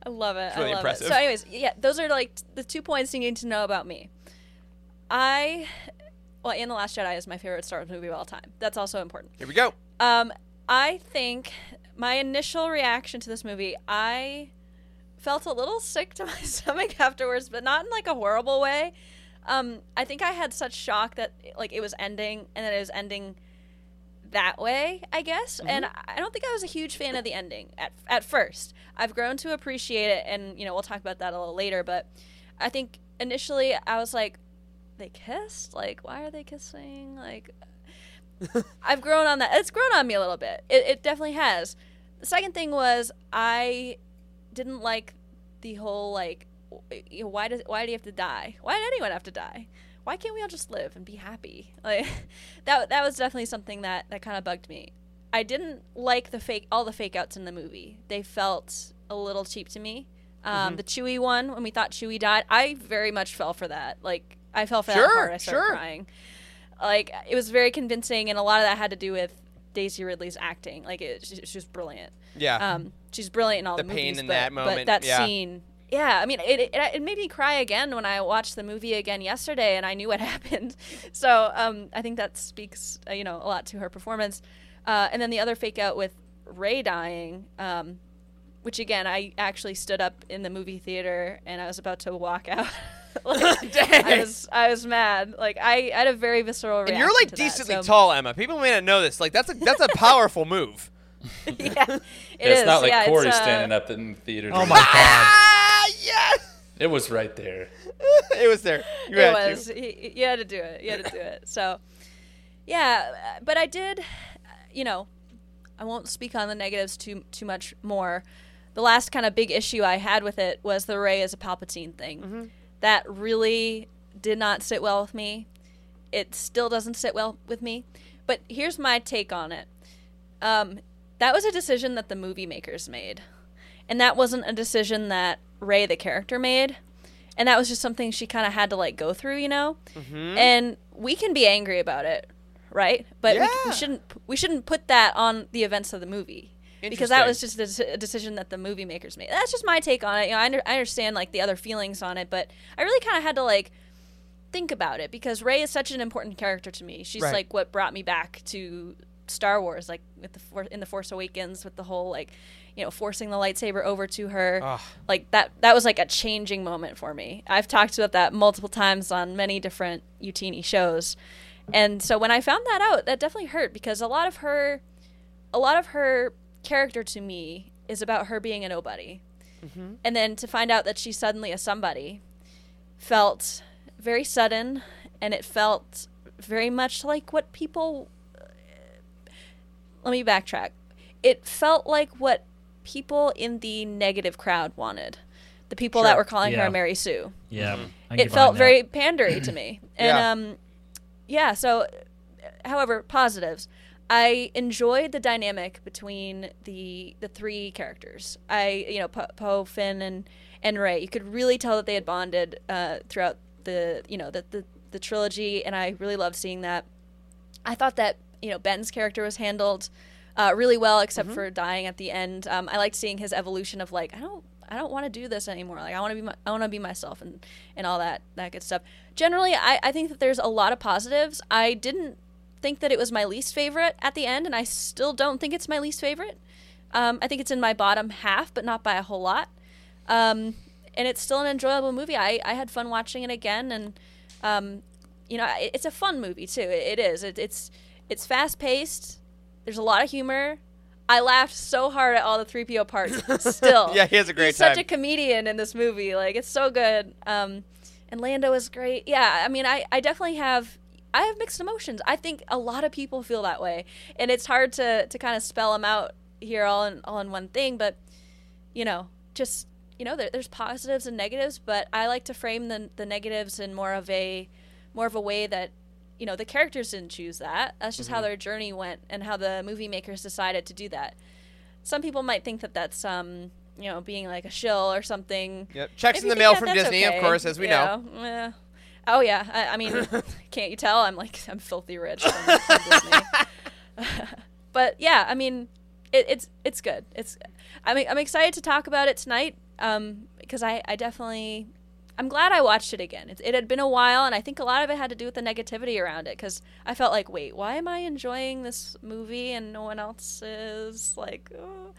I love it. really I love impressive. it. So, anyways, yeah, those are like the two points you need to know about me. I, well, and the Last Jedi is my favorite Star Wars movie of all time. That's also important. Here we go. Um, I think my initial reaction to this movie, I felt a little sick to my stomach afterwards, but not in like a horrible way. Um, I think I had such shock that like it was ending and that it was ending that way, I guess. Mm-hmm. And I don't think I was a huge fan of the ending at at first. I've grown to appreciate it, and you know we'll talk about that a little later. But I think initially I was like, they kissed. Like, why are they kissing? Like, I've grown on that. It's grown on me a little bit. It, it definitely has. The second thing was I didn't like the whole like, w- you know, why does why do you have to die? Why did anyone have to die? Why can't we all just live and be happy? Like that that was definitely something that that kind of bugged me. I didn't like the fake all the fake outs in the movie. They felt a little cheap to me. Um, The Chewie one when we thought Chewie died, I very much fell for that. Like I fell for that Sure, hard. I started sure. crying. Like it was very convincing, and a lot of that had to do with Daisy Ridley's acting. Like it, she, she was brilliant. Yeah. Um, she's brilliant in all The the, pain movies, in but, that moment, But that yeah. scene, yeah. I mean, it, it it made me cry again when I watched the movie again yesterday, and I knew what happened. So um, I think that speaks, uh, you know, a lot to her performance. Uh, and then the other fake out with Ray dying, um, which again, I actually stood up in the movie theater and I was about to walk out. like, I was I was mad. Like I, I had a very visceral reaction. And you're like to that, decently so- tall, Emma. People may not know this. Like that's a that's a powerful move. yeah, it Yeah, it's is. not like yeah, Corey uh, standing up in the theater. Oh my god. Yes. It was right there. it was there. You it had was. to. You, you had to do it. You had to do it. So, yeah, but I did. uh, You know, I won't speak on the negatives too too much more. The last kind of big issue I had with it was the Rey as a Palpatine thing. Mm-hmm. That really did not sit well with me. It still doesn't sit well with me. But here's my take on it. Um, that was a decision that the movie makers made, and that wasn't a decision that Rey the character made and that was just something she kind of had to like go through, you know. Mm-hmm. And we can be angry about it, right? But we, Yeah. we shouldn't we shouldn't put that on the events of the movie because that was just a, a decision that the movie makers made. That's just my take on it. You know, I, under, I understand like the other feelings on it, but I really kind of had to like think about it because Rey is such an important character to me. She's Right. like what brought me back to Star Wars, like with the in the Force Awakens, with the whole like, you know, forcing the lightsaber over to her. Ugh. Like that that was like a changing moment for me. I've talked about that multiple times on many different Youtini shows. And so when I found that out, that definitely hurt because a lot of her a lot of her character to me is about her being a nobody. Mm-hmm. And then to find out that she's suddenly a somebody felt very sudden and it felt very much like what people uh, let me backtrack. It felt like what people in the negative crowd wanted. The people that were calling Yeah. her Mary Sue. Yeah, Mm-hmm. It felt behind very pandery to me. And Yeah. um yeah, so however, positives. I enjoyed the dynamic between the the three characters. I you know Po, Poe, Finn, and and Rey. You could really tell that they had bonded uh, throughout the you know the, the the trilogy, and I really loved seeing that. I thought that you know Ben's character was handled uh, really well, except for dying at the end. Um, I liked seeing his evolution of like I don't I don't want to do this anymore. Like I want to be my, I want to be myself and and all that that good stuff. Generally, I I think that there's a lot of positives. I didn't think that it was my least favorite at the end, and I still don't think it's my least favorite. Um, I think it's in my bottom half, but not by a whole lot. Um, and it's still an enjoyable movie. I, I had fun watching it again, and um, you know, it, it's a fun movie too. It, it is. It, it's it's fast paced. There's a lot of humor. I laughed so hard at all the 3PO parts. Still, Yeah, he has a great time. He's such a comedian in this movie. Like it's so good. Um, and Lando is great. Yeah, I mean, I, I definitely have I have mixed emotions. I think a lot of people feel that way, and it's hard to to kind of spell them out here all in all in one thing. But you know, just you know, there, there's positives and negatives, but I like to frame the the negatives in more of a more of a way that you know the characters didn't choose that. That's just how Mm-hmm. their journey went and how the movie makers decided to do that. Some people might think that that's um you know being like a shill or something. Yep. Checks If in the mail from Disney, of course, as we know. Yeah. Oh yeah, I, I mean, can't you tell? I'm like I'm filthy rich but yeah, I mean, it, it's it's good. It's I'm I'm excited to talk about it tonight um, because I I definitely I'm glad I watched it again. It, it had been a while, and I think a lot of it had to do with the negativity around it because I felt like, wait, why am I enjoying this movie and no one else is? Like, oh.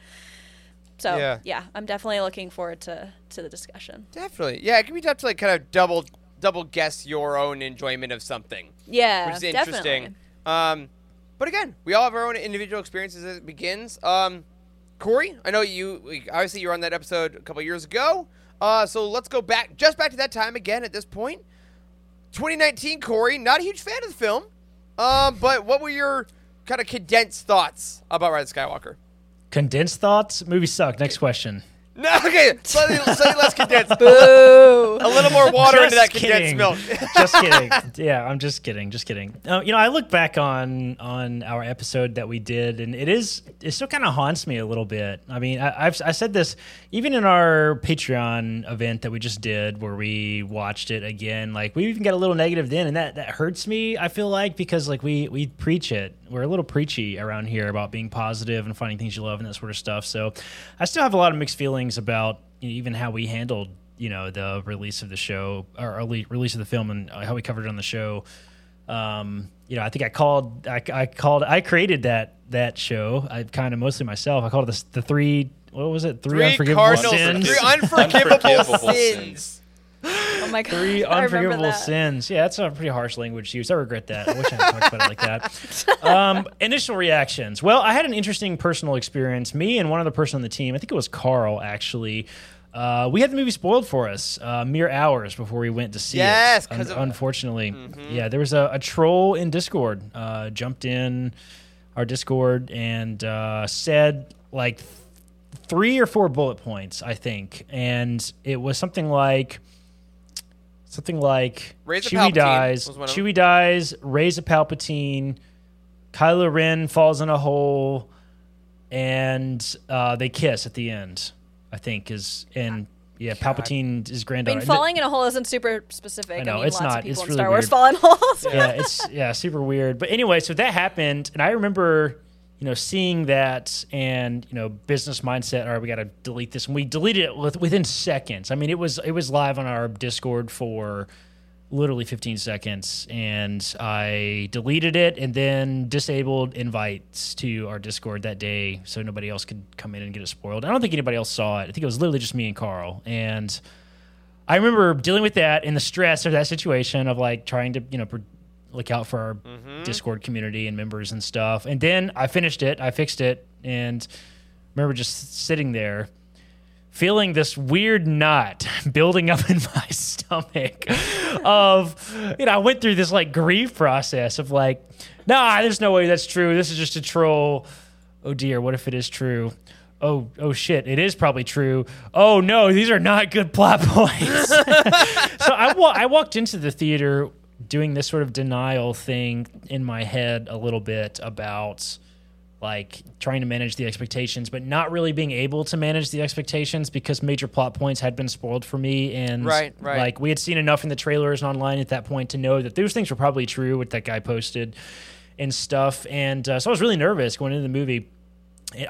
so Yeah. yeah, I'm definitely looking forward to to the discussion. Definitely. Yeah, it can be tough to like kind of double double guess your own enjoyment of something. Yeah, which is interesting. Um, but again, we all have our own individual experiences as it begins. Um, Corey, I know you obviously you were on that episode a couple years ago. Uh, so let's go back just back to that time again. At this point, 2019, Corey, not a huge fan of the film. Um, but what were your kind of condensed thoughts about Rise of Skywalker? Condensed thoughts. Movie sucked. Next question. No, okay, slightly, slightly less condensed. Boo. A little more water into that Just condensed kidding. milk. just kidding. Yeah, I'm just kidding. Just kidding. Uh, you know, I look back on on our episode that we did, and it is it still kind of haunts me a little bit. I mean, I, I've I said this even in our Patreon event that we just did, where we watched it again. Like we even got a little negative then, and that that hurts me. I feel like because like we we preach it. We're a little preachy around here about being positive and finding things you love and that sort of stuff. So I still have a lot of mixed feelings about you know, even how we handled you know the release of the show or early release of the film and how we covered it on the show. Um you know i think i called i, I called i created that that show. I kind of mostly myself. I called it the, the three what was it? Three, Three unforgivable sins. three unforgivable, Unforgivable sins. Oh my god, three unforgivable sins. Yeah, that's a pretty harsh language to use. I regret that. I wish I had talked about it like that. Um, initial reactions. Well, I had an interesting personal experience. Me and one other person on the team, I think it was Carl, actually. Uh, we had the movie spoiled for us uh, mere hours before we went to see it. Yes, it. 'cause of- unfortunately, yeah, there was a, a troll in Discord uh, jumped in our Discord and uh, said like th- three or four bullet points, I think, and it was something like something like Raise Chewie dies, was one of them. Chewie dies, Rey's a Palpatine, Kylo Ren falls in a hole, and uh, they kiss at the end. I think is and yeah, Palpatine is I granddaughter. mean, falling in a hole isn't super specific. I know, mean, it's lots not. Of people It's in really Star Wars weird. fall in holes. yeah, it's yeah, super weird. But anyway, so that happened, and I remember, you know, seeing that, and you know, business mindset. All right, we got to delete this, and we deleted it with, within seconds. I mean, it was it was live on our Discord for literally 15 seconds, and I deleted it, and then disabled invites to our Discord that day, so nobody else could come in and get it spoiled. I don't think anybody else saw it. I think it was literally just me and Carl, and. I remember dealing with that and the stress of that situation of like trying to, you know, look out for our mm-hmm. Discord community and members and stuff. And then I finished it, I fixed it, and remember just sitting there feeling this weird knot building up in my stomach of you know i went through this like grief process of like nah there's no way that's true. This is just a troll. Oh dear. What if it is true? Oh oh shit. It is probably true. Oh no. These are not good plot points. So I, wa- I walked into the theater doing this sort of denial thing in my head a little bit about like trying to manage the expectations, but not really being able to manage the expectations because major plot points had been spoiled for me. And Right, right. like we had seen enough in the trailers and online at that point to know that those things were probably true, what that guy posted and stuff. And uh, so I was really nervous going into the movie.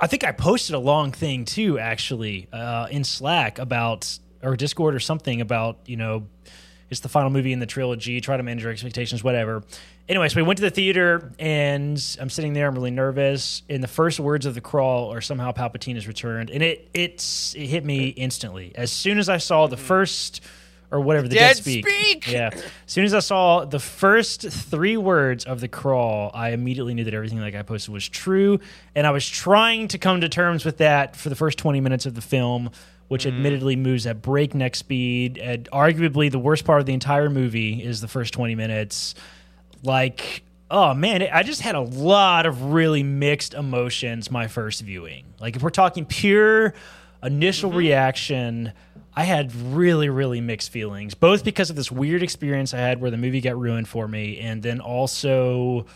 I think I posted a long thing too, actually, uh, in Slack about or Discord or something about you know it's the final movie in the trilogy. Try to manage your expectations, whatever. Anyway, so we went to the theater, and I'm sitting there. I'm really nervous. And the first words of the crawl are somehow Palpatine has returned, and it it's it hit me instantly as soon as I saw the mm-hmm. first or whatever the Dead dead, speak. speak! Yeah, as soon as I saw the first three words of the crawl, I immediately knew that everything that I posted was true, and I was trying to come to terms with that for the first 20 minutes of the film which mm-hmm. admittedly moves at breakneck speed. And arguably, the worst part of the entire movie is the first 20 minutes. Like, oh man, I just had a lot of really mixed emotions my first viewing. Like, if we're talking pure initial mm-hmm. reaction, I had really, really mixed feelings, both because of this weird experience I had where the movie got ruined for me, and then also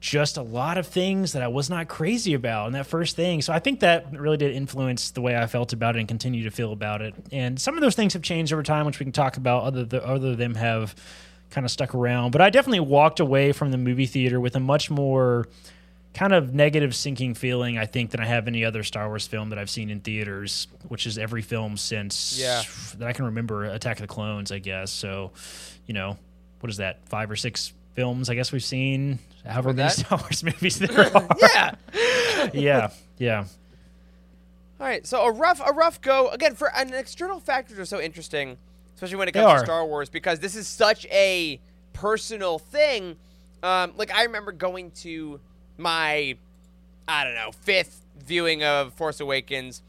just a lot of things that I was not crazy about in that first thing. So I think that really did influence the way I felt about it and continue to feel about it. And some of those things have changed over time, which we can talk about. Other the, other them have kind of stuck around. But I definitely walked away from the movie theater with a much more kind of negative sinking feeling I think than I have any other Star Wars film that I've seen in theaters, which is every film since Yeah. that I can remember Attack of the Clones, I guess. So, you know, what is that? Five or six films I guess we've seen. However many? Star Wars movies there are. Yeah. yeah, yeah. All right, so a rough a rough go again for an external factors are so interesting, especially when it comes to. Star Wars because this is such a personal thing. Um, like I remember going to my, I don't know, fifth viewing of Force Awakens,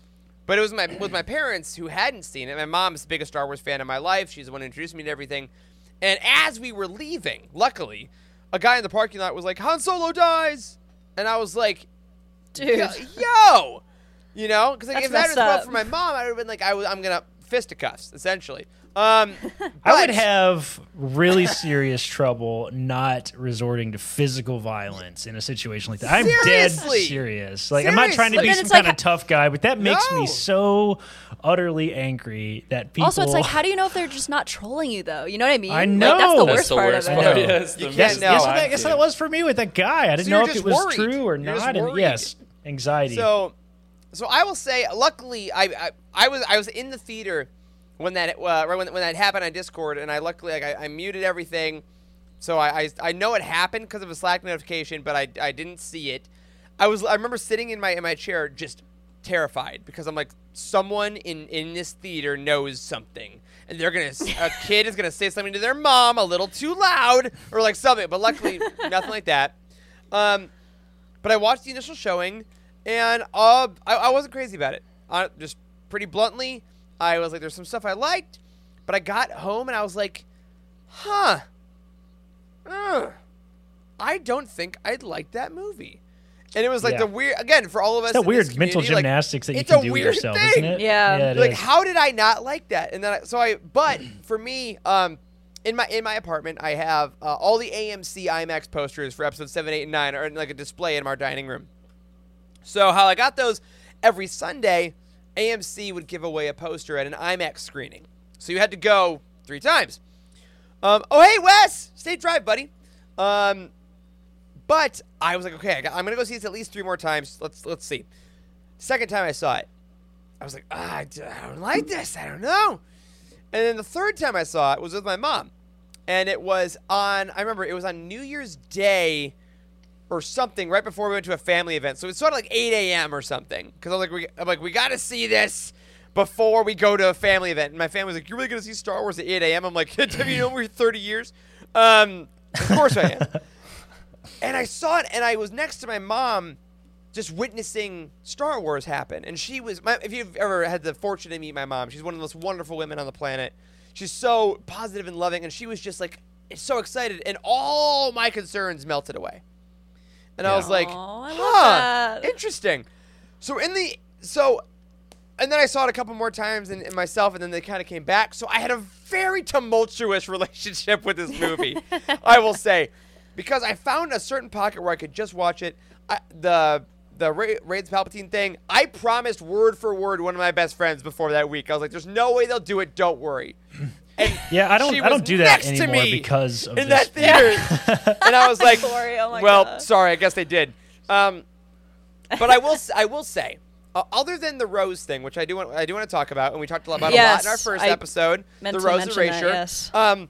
but it was my with my parents who hadn't seen it. My mom's the biggest Star Wars fan in my life. She's the one who introduced me to everything. And as we were leaving, luckily, a guy in the parking lot was like, "Han Solo dies," and I was like, Dude. yo, yo! you know, because like, if that was up. for my mom, I would have been like, I was, I'm gonna fisticuffs essentially. Um, I would have really serious trouble not resorting to physical violence in a situation like that. I'm Seriously. dead serious. Like I'm not trying to Seriously. be But then some it's like kind of tough guy, but that makes No. me so utterly angry that people. Also, it's like, how do you know if they're just not trolling you, though? You know what I mean? I Like, that's the know. worst That's the part worst of part. it. Yes, the You can't Yes, know. yes, I I guess that was for me with that guy. I didn't So know you're if it was worried. true or You're just not. And worried. yes, anxiety. So, so I will say, luckily, I, I I was I was in the theater when that uh, right when, when that happened on Discord, and I luckily like I, I muted everything, so I, I I know it happened because of a Slack notification, but I I didn't see it. I was I remember sitting in my in my chair just terrified because I'm like someone in in this theater knows something. And they're gonna, a kid is gonna say something to their mom a little too loud, or like something. But luckily, nothing like that. Um, but I watched the initial showing, and uh, I, I wasn't crazy about it. Uh, just pretty bluntly, I was like, "There's some stuff I liked," but I got home and I was like, "Huh, uh, I don't think I'd like that movie." And it was like Yeah. the weird again for all of us. it's that weird mental community, like, gymnastics that you can do with weird yourself, thing. isn't it? Yeah. it like is. how did I not like that? And then I, so I but for me um in my in my apartment I have uh, all the AMC IMAX posters for episodes 7 8 and 9 are in like a display in our dining room. So how I got those every Sunday AMC would give away a poster at an IMAX screening. So you had to go 3 times. Um oh hey Wes, State Drive buddy. Um but I was like okay, I I'm going to go see this at least 3 more times. Let's let's see. Second time I saw it, I was like, ah, I don't like this. I don't know. And then the third time I saw it was with my mom. And it was on, I remember it was on New Year's Day or something right before we went to a family event. So it's sort of like 8 a.m. or something. Because I'm like, we, I'm like, we got to see this before we go to a family event. And my family was like, you're really going to see Star Wars at 8 a.m.? I'm like, have you known we're 30 years? Um, of course I am. and I saw it, and I was next to my mom just witnessing Star Wars happen. And she was, if you've ever had the fortune to meet my mom, she's one of the most wonderful women on the planet. She's so positive and loving, and she was just like so excited, and all my concerns melted away. And I was like, Aw, I love huh, that. interesting. So in the so, and then I saw it a couple more times and, and myself, and then they kind of came back. So I had a very tumultuous relationship with this movie, I will say, because I found a certain pocket where I could just watch it. I, the the Ra- Rey's Palpatine thing, I promised word for word one of my best friends before that week. I was like, "There's no way they'll do it. Don't worry." And Yeah, I don't she I don't do that next to anymore me because of in this. that theater. and I was like, Corey, oh my "Well, God. sorry, I guess they did." Um, but I will s- I will say, uh, other than the Rose thing, which I do want I do want to talk about, and we talked a lot about a lot in our first I episode, the Rose mention that, erasure. yes. Um,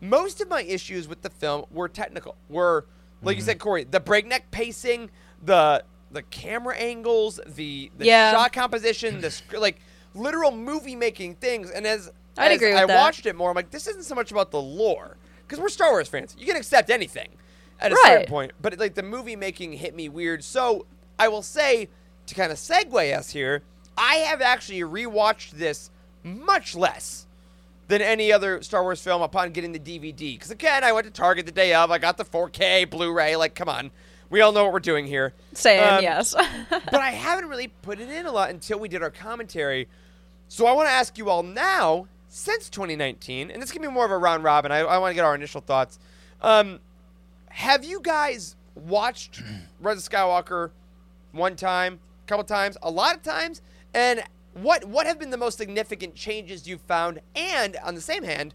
most of my issues with the film were technical. Were like you said, Corey, the breakneck pacing, the the camera angles, the the Yeah. shot composition, the sc- like literal movie making things. And as I'd agree with I that. watched it more, I'm like, this isn't so much about the lore because we're Star Wars fans. You can accept anything at a Right. certain point, but like the movie making hit me weird. So I will say to kind of segue us here, I have actually rewatched this much less than any other Star Wars film upon getting the DVD. Because again, I went to Target the day of. I got the 4K Blu-ray. Like, come on, we all know what we're doing here. Same, Um, yes. but I haven't really put it in a lot until we did our commentary. So I want to ask you all now, since 2019, and this can be more of a round robin. I, I want to get our initial thoughts. Um, have you guys watched Rise of Skywalker one time, a couple times, a lot of times? And what what have been the most significant changes you've found? And on the same hand,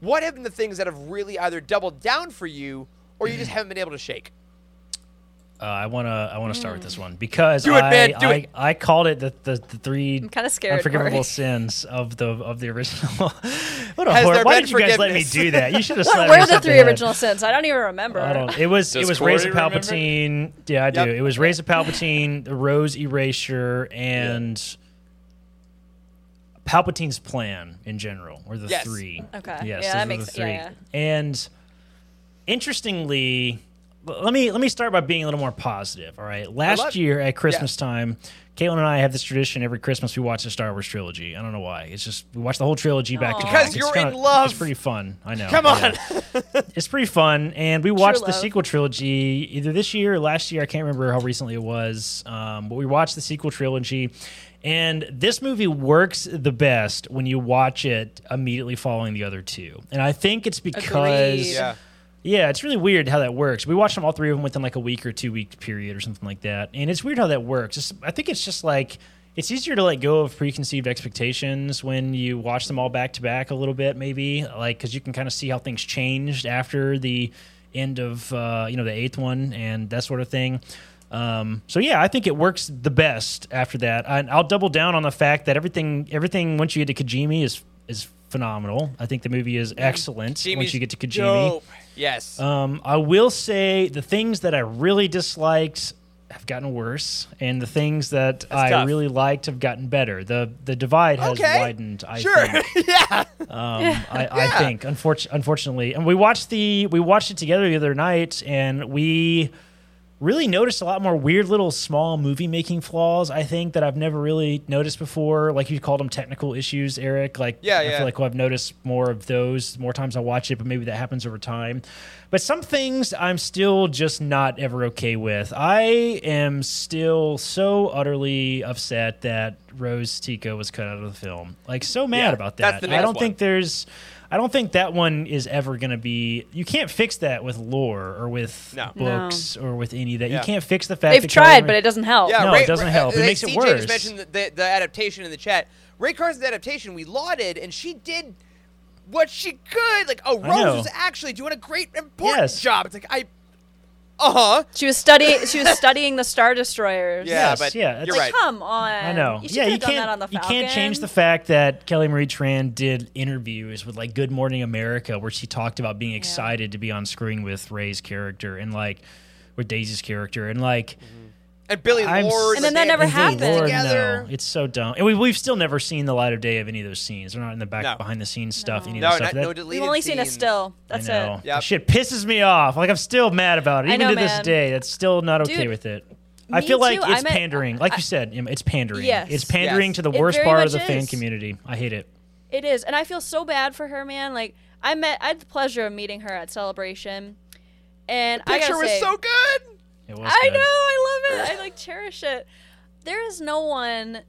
what have been the things that have really either doubled down for you or you just haven't been able to shake? Uh, I wanna I wanna start with this one because Do it, I, man, do I, it. I called it the, the, the three I'm kinda scared, unforgivable Corey. sins of the of the original. what a Has horror! Why did you guys let me do that? You should have. what slapped were the three head. original sins? I don't even remember. I don't. It was Does it was Corey Rey's of remember? Palpatine. Yeah, I do. Yep. It was Rey's of Palpatine, the Rose Erasure, and Palpatine's plan in general were the Yes. three. Okay. Yes, Yeah, those that makes- the three. yeah, And interestingly, l- let me let me start by being a little more positive. All right, last love- year at Christmas time, Caitlin and I have this tradition every Christmas we watch the Star Wars trilogy. I don't know why. It's just we watch the whole trilogy back to Aw. back. Because It's you're kinda- in love. It's pretty fun. I know. Come Yeah on. it's pretty fun. And we watched the love. sequel trilogy either this year or last year. I can't remember how recently it was. Um, but we watched the sequel trilogy. And this movie works the best when you watch it immediately following the other two. And I think it's because. Yeah. It's really weird how that works. We watched them all three of them within like a week or two week period or something like that, and it's weird how that works. It's, I think it's just like it's easier to let go of preconceived expectations when you watch them all back to back a little bit, maybe like because you can kind of see how things changed after the end of uh, you know the eighth one and that sort of thing. Um, so yeah, I think it works the best after that. And I'll double down on the fact that everything everything once you get to Kijimi is is phenomenal. I think the movie is excellent once you get to Kijimi. dope. Yes. Um, I will say the things that I really disliked have gotten worse, and the things that I tough. really liked have gotten better. the The divide has Okay. widened. I sure. think. yeah. Um, I, I Yeah. think, unfortunately, unfortunately, and we watched the we watched it together the other night, and we really noticed a lot more weird little small movie making flaws. I think that I've never really noticed before. Like you called them technical issues, Eric. Like Yeah, I yeah. feel like well, I've noticed more of those more times I watch it, but maybe that happens over time. But some things I'm still just not ever okay with. I am still so utterly upset that Rose Tico was cut out of the film. Like so mad Yeah, about that's that. the I don't one. think there's I don't think that one is ever going to be. You can't fix that with lore or with No. books or with any of that. Yeah. You can't fix the fact that They've that tried, Marie- but it doesn't help. Yeah, No, Ray, it doesn't Ray- help. It makes it CJ worse. just mentioned the, the, the adaptation in the chat. Rae Carson's adaptation we lauded, and she did what she could. Like, oh, Rose was actually doing a great, important Yes. job. It's like I, uh huh. She was studying. She was studying the Star Destroyers. Yeah, Yes, but yeah, you're it's- right. Come on. I know. You should yeah, have you done can't. that on the you Falcon. can't change the fact that Kelly Marie Tran did interviews with like Good Morning America, where she talked about being excited to be on screen with Rey's character and like with Daisy's character and like. And Billy I'm Lord, And then that never happened. Lord, Together. no, it's so dumb. And we, we've still never seen the light of day of any of those scenes. They're not in the back No. behind the scenes stuff. Any of No, stuff. not, That- no We've deleted only seen a still. That's I know. it. Yep. That shit pisses me off. Like I'm still mad about it. I Even know, to this man. day, that's still not okay Dude. with it. I Me feel like too. I it's meant- pandering. Like I- you said, it's pandering. Yes. It's pandering Yes. to the worst part of much the fan community. I hate it. It is, and I feel so bad for her, man. Like I met, I had the pleasure of meeting her at Celebration, and I Picture gotta was say, so good. It was I good. know, I love it. I like cherish it. There is no one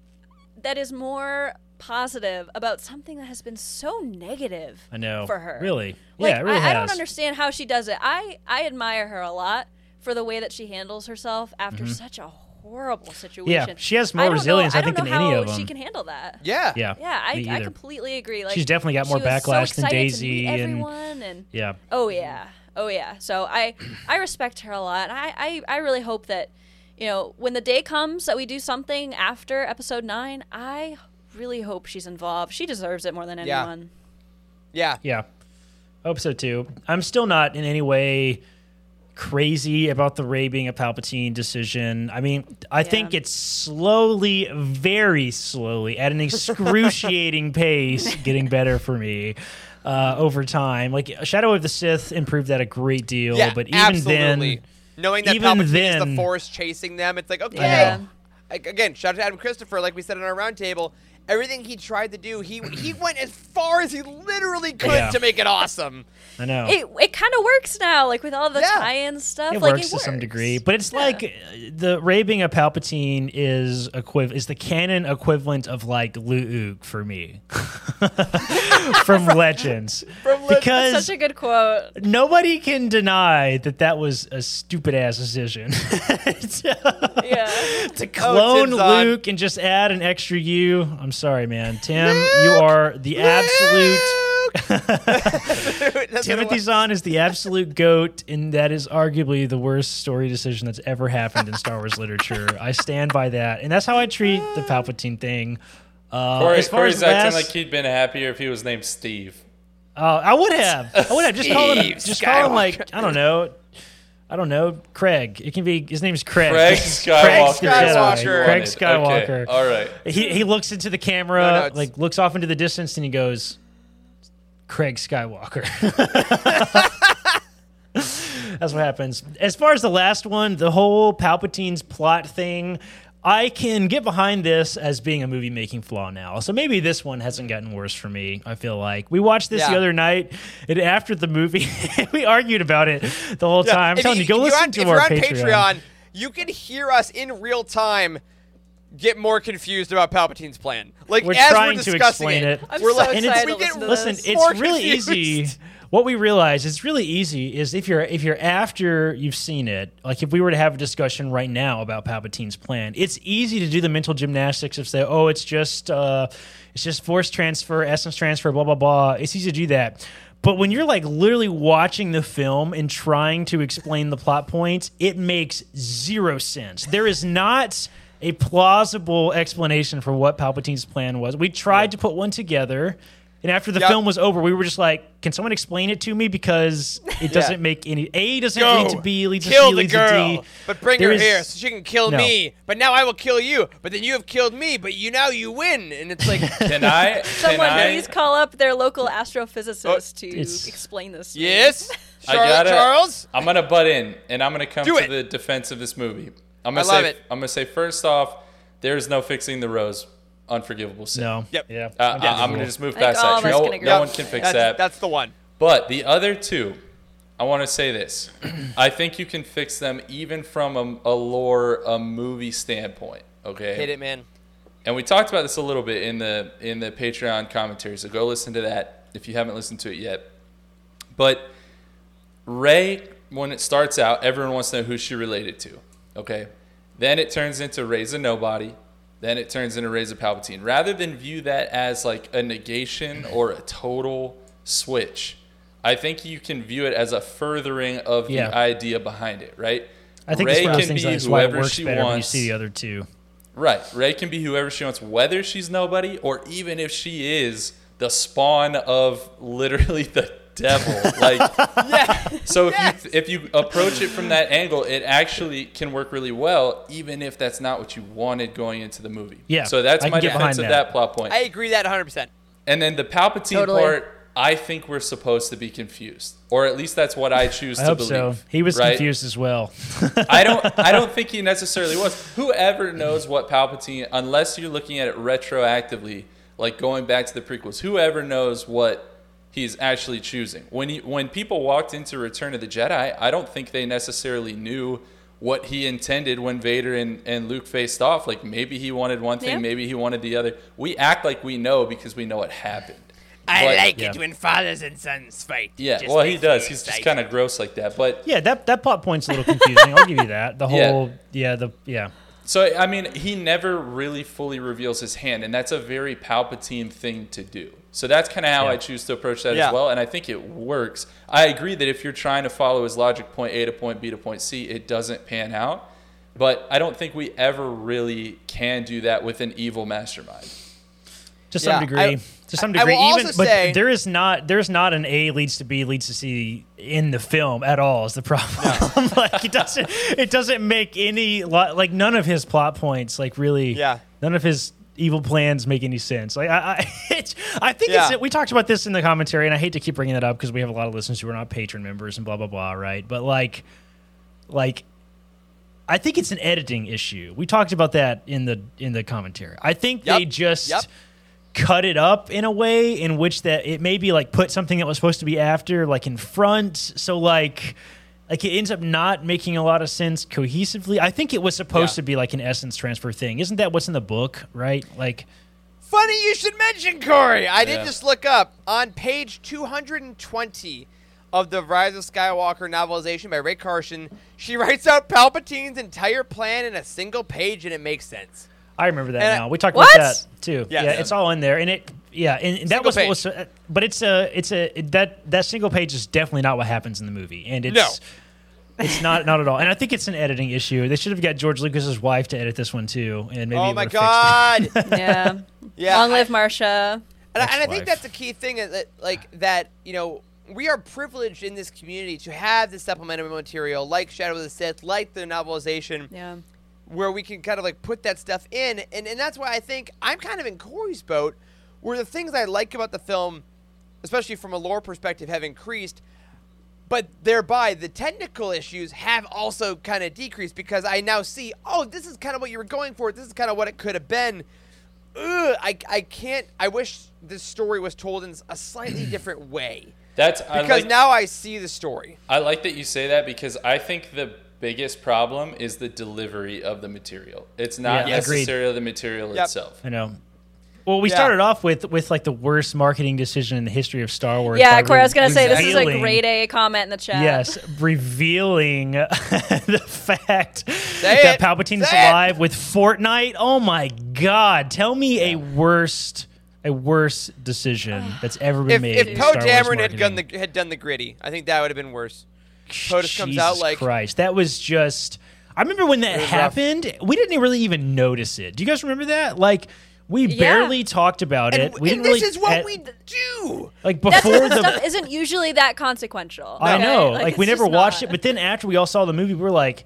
that is more positive about something that has been so negative I know. for her. Really? Like, yeah, it really I, has. I don't understand how she does it. I I admire her a lot for the way that she handles herself after mm-hmm. such a horrible situation. Yeah, she has I more don't know- resilience, I don't think, know than any how of She can handle that. Yeah. Yeah. Yeah, I, I completely agree. Like She's definitely got more was so backlash than excited to Daisy meet and- everyone and Yeah. Oh yeah, oh yeah. So I I respect her a lot. I I I really hope that you know when the day comes that we do something after episode nine. I really hope she's involved. She deserves it more than Yeah. anyone. Yeah. Yeah. Hope so too. I'm still not in any way crazy about the Rey being a Palpatine decision. I mean, I think it's slowly, very slowly, at an excruciating pace, getting better for me uh, over time. Like Shadow of the Sith improved that a great deal, Yeah. but even absolutely. then, knowing that even Palpatine is then- the Force chasing them, it's like okay. Yeah. Like, Again, shout out to Adam Christopher, like we said in our roundtable. Everything he tried to do, he he went as far as he literally could Yeah. to make it awesome. I know. It it kind of works now, like with all the Yeah. tie-in stuff. it like, works it to some degree, but it's like uh, the Rey being a Palpatine is equiv- is the canon equivalent of like Luke for me from Legends, From because Such a good quote. nobody can deny that that was a stupid ass decision Yeah. to clone Tim Zahn. Luke and just add an extra U. I'm sorry, man, Tim, you are the absolute. Timothy what it was. Zahn is the absolute goat, and that is arguably the worst story decision that's ever happened in Star Wars literature. I stand by that, and that's how I treat the Palpatine thing. Uh, Corey, as far Corey's as acting last- like he'd been happier if he was named Steve. uh, I would have, I would have just call him, just call him like I don't know, I don't know, Craig. It can be his name's Craig. Craig Skywalker. the Jedi. Skywalker. Craig Okay, Skywalker. all right. He he looks into the camera, No, no, like looks off into the distance, and he goes, "Craig Skywalker." That's what happens. As far as the last one, the whole Palpatine's plot thing, I can get behind this as being a movie making flaw now. So maybe this one hasn't gotten worse for me. I feel like we watched this the other night, and after the movie, we argued about it the whole Yeah, time. I'm if telling you, go listen on, to if our you're on Patreon. Patreon, you can hear us in real time get more confused about Palpatine's plan. Like We're as trying we're to discussing explain it. I'm we're so like, And excited it's, to listen to listen, it's More really confused. easy. What we realize is really easy is if you're if you're after you've seen it, like if we were to have a discussion right now about Palpatine's plan, it's easy to do the mental gymnastics of say, oh, it's just uh, it's just force transfer, essence transfer, blah blah blah. It's easy to do that. But when you're like literally watching the film and trying to explain the plot points, it makes zero sense. There is not a plausible explanation for what Palpatine's plan was. We tried to put one together, and after the Yep. film was over, we were just like, "Can someone explain it to me?" Because it doesn't make any. A doesn't Go. lead to B, leads kill to C, the leads girl, to D. but bring There her is- here so she can kill No. me. But now I will kill you. But then you have killed me. But you now you win, and it's like Can I? Can Someone I? please call up their local astrophysicist oh, to explain this. to me. yes, I gotta- Charles. I'm gonna butt in, and I'm gonna come Do to it. the defense of this movie. I'm gonna I love say, it. I'm gonna say first off, there's no fixing the rose, unforgivable sin. No. Yep. Yeah. Uh, I, am gonna just move past that. No, no Yep. one can fix That's, that. that's the one. But the other two, I want to say this. I think you can fix them even from a, a lore, a movie standpoint. Okay. Hit it, man. And we talked about this a little bit in the in the Patreon commentary, so go listen to that if you haven't listened to it yet. But Rey, when it starts out, everyone wants to know who she related to. Okay. Then it turns into Rey's a nobody. Then it turns into Rey's a Palpatine. Rather than view that as like a negation or a total switch, I think you can view it as a furthering of Yeah. the idea behind it, right? I think Rey it's one of those can be it whoever she better when you wants. see the other two. Right. Rey can be whoever she wants, whether she's nobody or even if she is the spawn of literally the devil. Like, Yeah. so if you if you approach it from that angle, it actually can work really well, even if that's not what you wanted going into the movie. Yeah. So that's I my defense of that. that plot point. I agree that 100. percent And then the Palpatine Totally. part, I think we're supposed to be confused, or at least that's what I choose I to hope believe. so. He was right? confused as well. I don't. I don't think he necessarily was. Whoever knows what Palpatine, unless you're looking at it retroactively, like going back to the prequels, whoever knows what he's actually choosing. When he, when people walked into Return of the Jedi, I don't think they necessarily knew what he intended when Vader and, and Luke faced off. Like maybe he wanted one thing, Yeah. maybe he wanted the other. We act like we know because we know what happened. I But- like Yeah. it when fathers and sons fight. Yeah, Just well, he does. He's just kind of gross like that. But yeah, that that plot point's a little confusing. I'll give you that. The Yeah. whole yeah, the yeah. So I mean, he never really fully reveals his hand, and that's a very Palpatine thing to do. So that's kind of how Yeah. I choose to approach that Yeah. as well, and I think it works. I agree that if you're trying to follow his logic, point A to point B to point C, it doesn't pan out. But I don't think we ever really can do that with an evil mastermind. To some Yeah, degree. I- to some I- I degree. will Even also but say- there is not there's not an A leads to B leads to C in the film at all is the problem. like it doesn't it doesn't make any like none of his plot points like really Yeah. none of his evil plans make any sense. Like I I, it's, I think Yeah. it's we talked about this in the commentary and I hate to keep bringing that up because we have a lot of listeners who are not patron members and blah blah blah, right? But like like I think it's an editing issue. We talked about that in the in the commentary. I think they just Yep. Cut it up in a way in which that it maybe like put something that was supposed to be after like in front. So like like it ends up not making a lot of sense cohesively. I think it was supposed Yeah. to be like an essence transfer thing. Isn't that what's in the book, right? Like Funny you should mention Corey. I did just look up on page 220 of the Rise of Skywalker novelization by Rae Carson. She writes out Palpatine's entire plan in a single page, and it makes sense. I remember that And I- now. We talked What? about that too. Yes. Yeah, it's all in there, and it. Yeah, and, and that Single was what was. uh, But it's a. It's a that that single page is definitely not what happens in the movie, and it's. No. It's not not at all, and I think it's an editing issue. They should have got George Lucas's wife to edit this one too, and maybe. oh my would've fixed it. God! Yeah. yeah, Long live Marcia. And, I, and I think that's the key thing is that, like, that, you know, we are privileged in this community to have this supplementary material like Shadow of the Sith, like the novelization, Yeah. Where we can kind of like put that stuff in. And, and that's why I think I'm kind of in Corey's boat, where the things I like about the film, especially from a lore perspective, have increased. But thereby, the technical issues have also kind of decreased because I now see, oh, this is kind of what you were going for. This is kind of what it could have been. Ugh, I, I can't. I wish this story was told in a slightly different way That's I because like, now I see the story. I like that you say that because I think the biggest problem is the delivery of the material. It's not Yeah, agreed. necessarily the material Yep. itself. I know. Well, we Yeah. started off with with like the worst marketing decision in the history of Star Wars. Yeah, by Corey, I was gonna say this is a revealing- grade A comment in the chat. Yes, revealing the fact Say that it. Palpatine is Say it. alive with Fortnite. Oh my God! Tell me a worst, a worse decision that's ever been If, made. if in Poe Star Wars Dameron had done the had done the gritty, I think that would have been worse. Poe just comes Jesus out like Christ, that was just. I remember when that was rough. happened. We didn't really even notice it. Do you guys remember that? Like. We Yeah. barely talked about and, it. We and didn't this really is what at- we do. like That's before the the stuff isn't usually that consequential. I okay? know. Like, we never watched not. it, but then after we all saw the movie, we were like,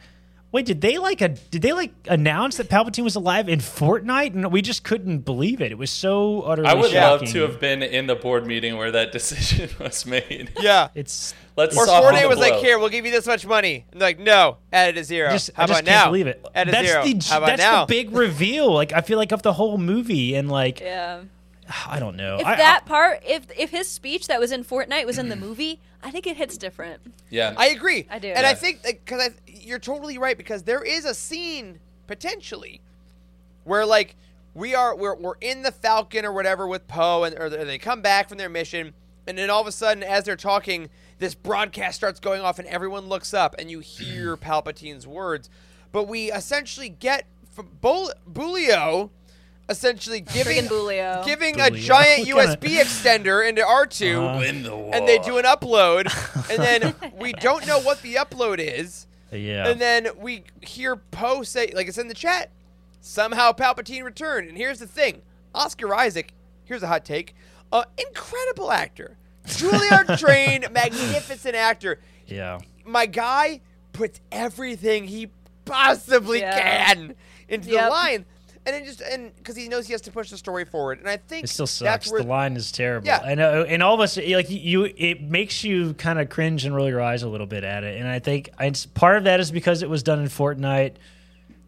"Wait, did they like a did they like announce that Palpatine was alive in Fortnite?" And we just couldn't believe it. It was so utterly I would shocking. love to have been in the board meeting where that decision was made. Yeah. It's Let's Or soften Fortnite the was like, "Here, we'll give you this much money." And they're like, "No, add it to zero." just How I just about can't now? believe it. Add a that's zero. the How about that's now? the big reveal. Like I feel like of the whole movie, and like Yeah. I don't know. If I, that part, if if his speech that was in Fortnite was in the movie, I think it hits different. Yeah. I agree. I do. and I think because I, you're totally right because there is a scene potentially where like we are we're, we're in the Falcon or whatever with Poe and or they come back from their mission and then all of a sudden as they're talking this broadcast starts going off and everyone looks up and you hear Palpatine's words but we essentially get from Bol- Boolio essentially giving Friggin' Boolio. giving a giant What kinda- USB extender into R2 Uh-huh. and they do an upload and then we don't know what the upload is yeah. and then we hear Poe say, like it's in the chat, somehow Palpatine returned. And here's the thing Oscar Isaac, here's a hot take, uh, incredible actor. Juilliard trained, magnificent actor. yeah. My guy puts everything he possibly Yeah. can into Yep. the line. And it just and because he knows he has to push the story forward. And I think It still That's sucks. where, The line is terrible. Yeah. And uh, and all of us like you, it makes you kind of cringe and roll your eyes a little bit at it. And I think it's, part of that is because it was done in Fortnite.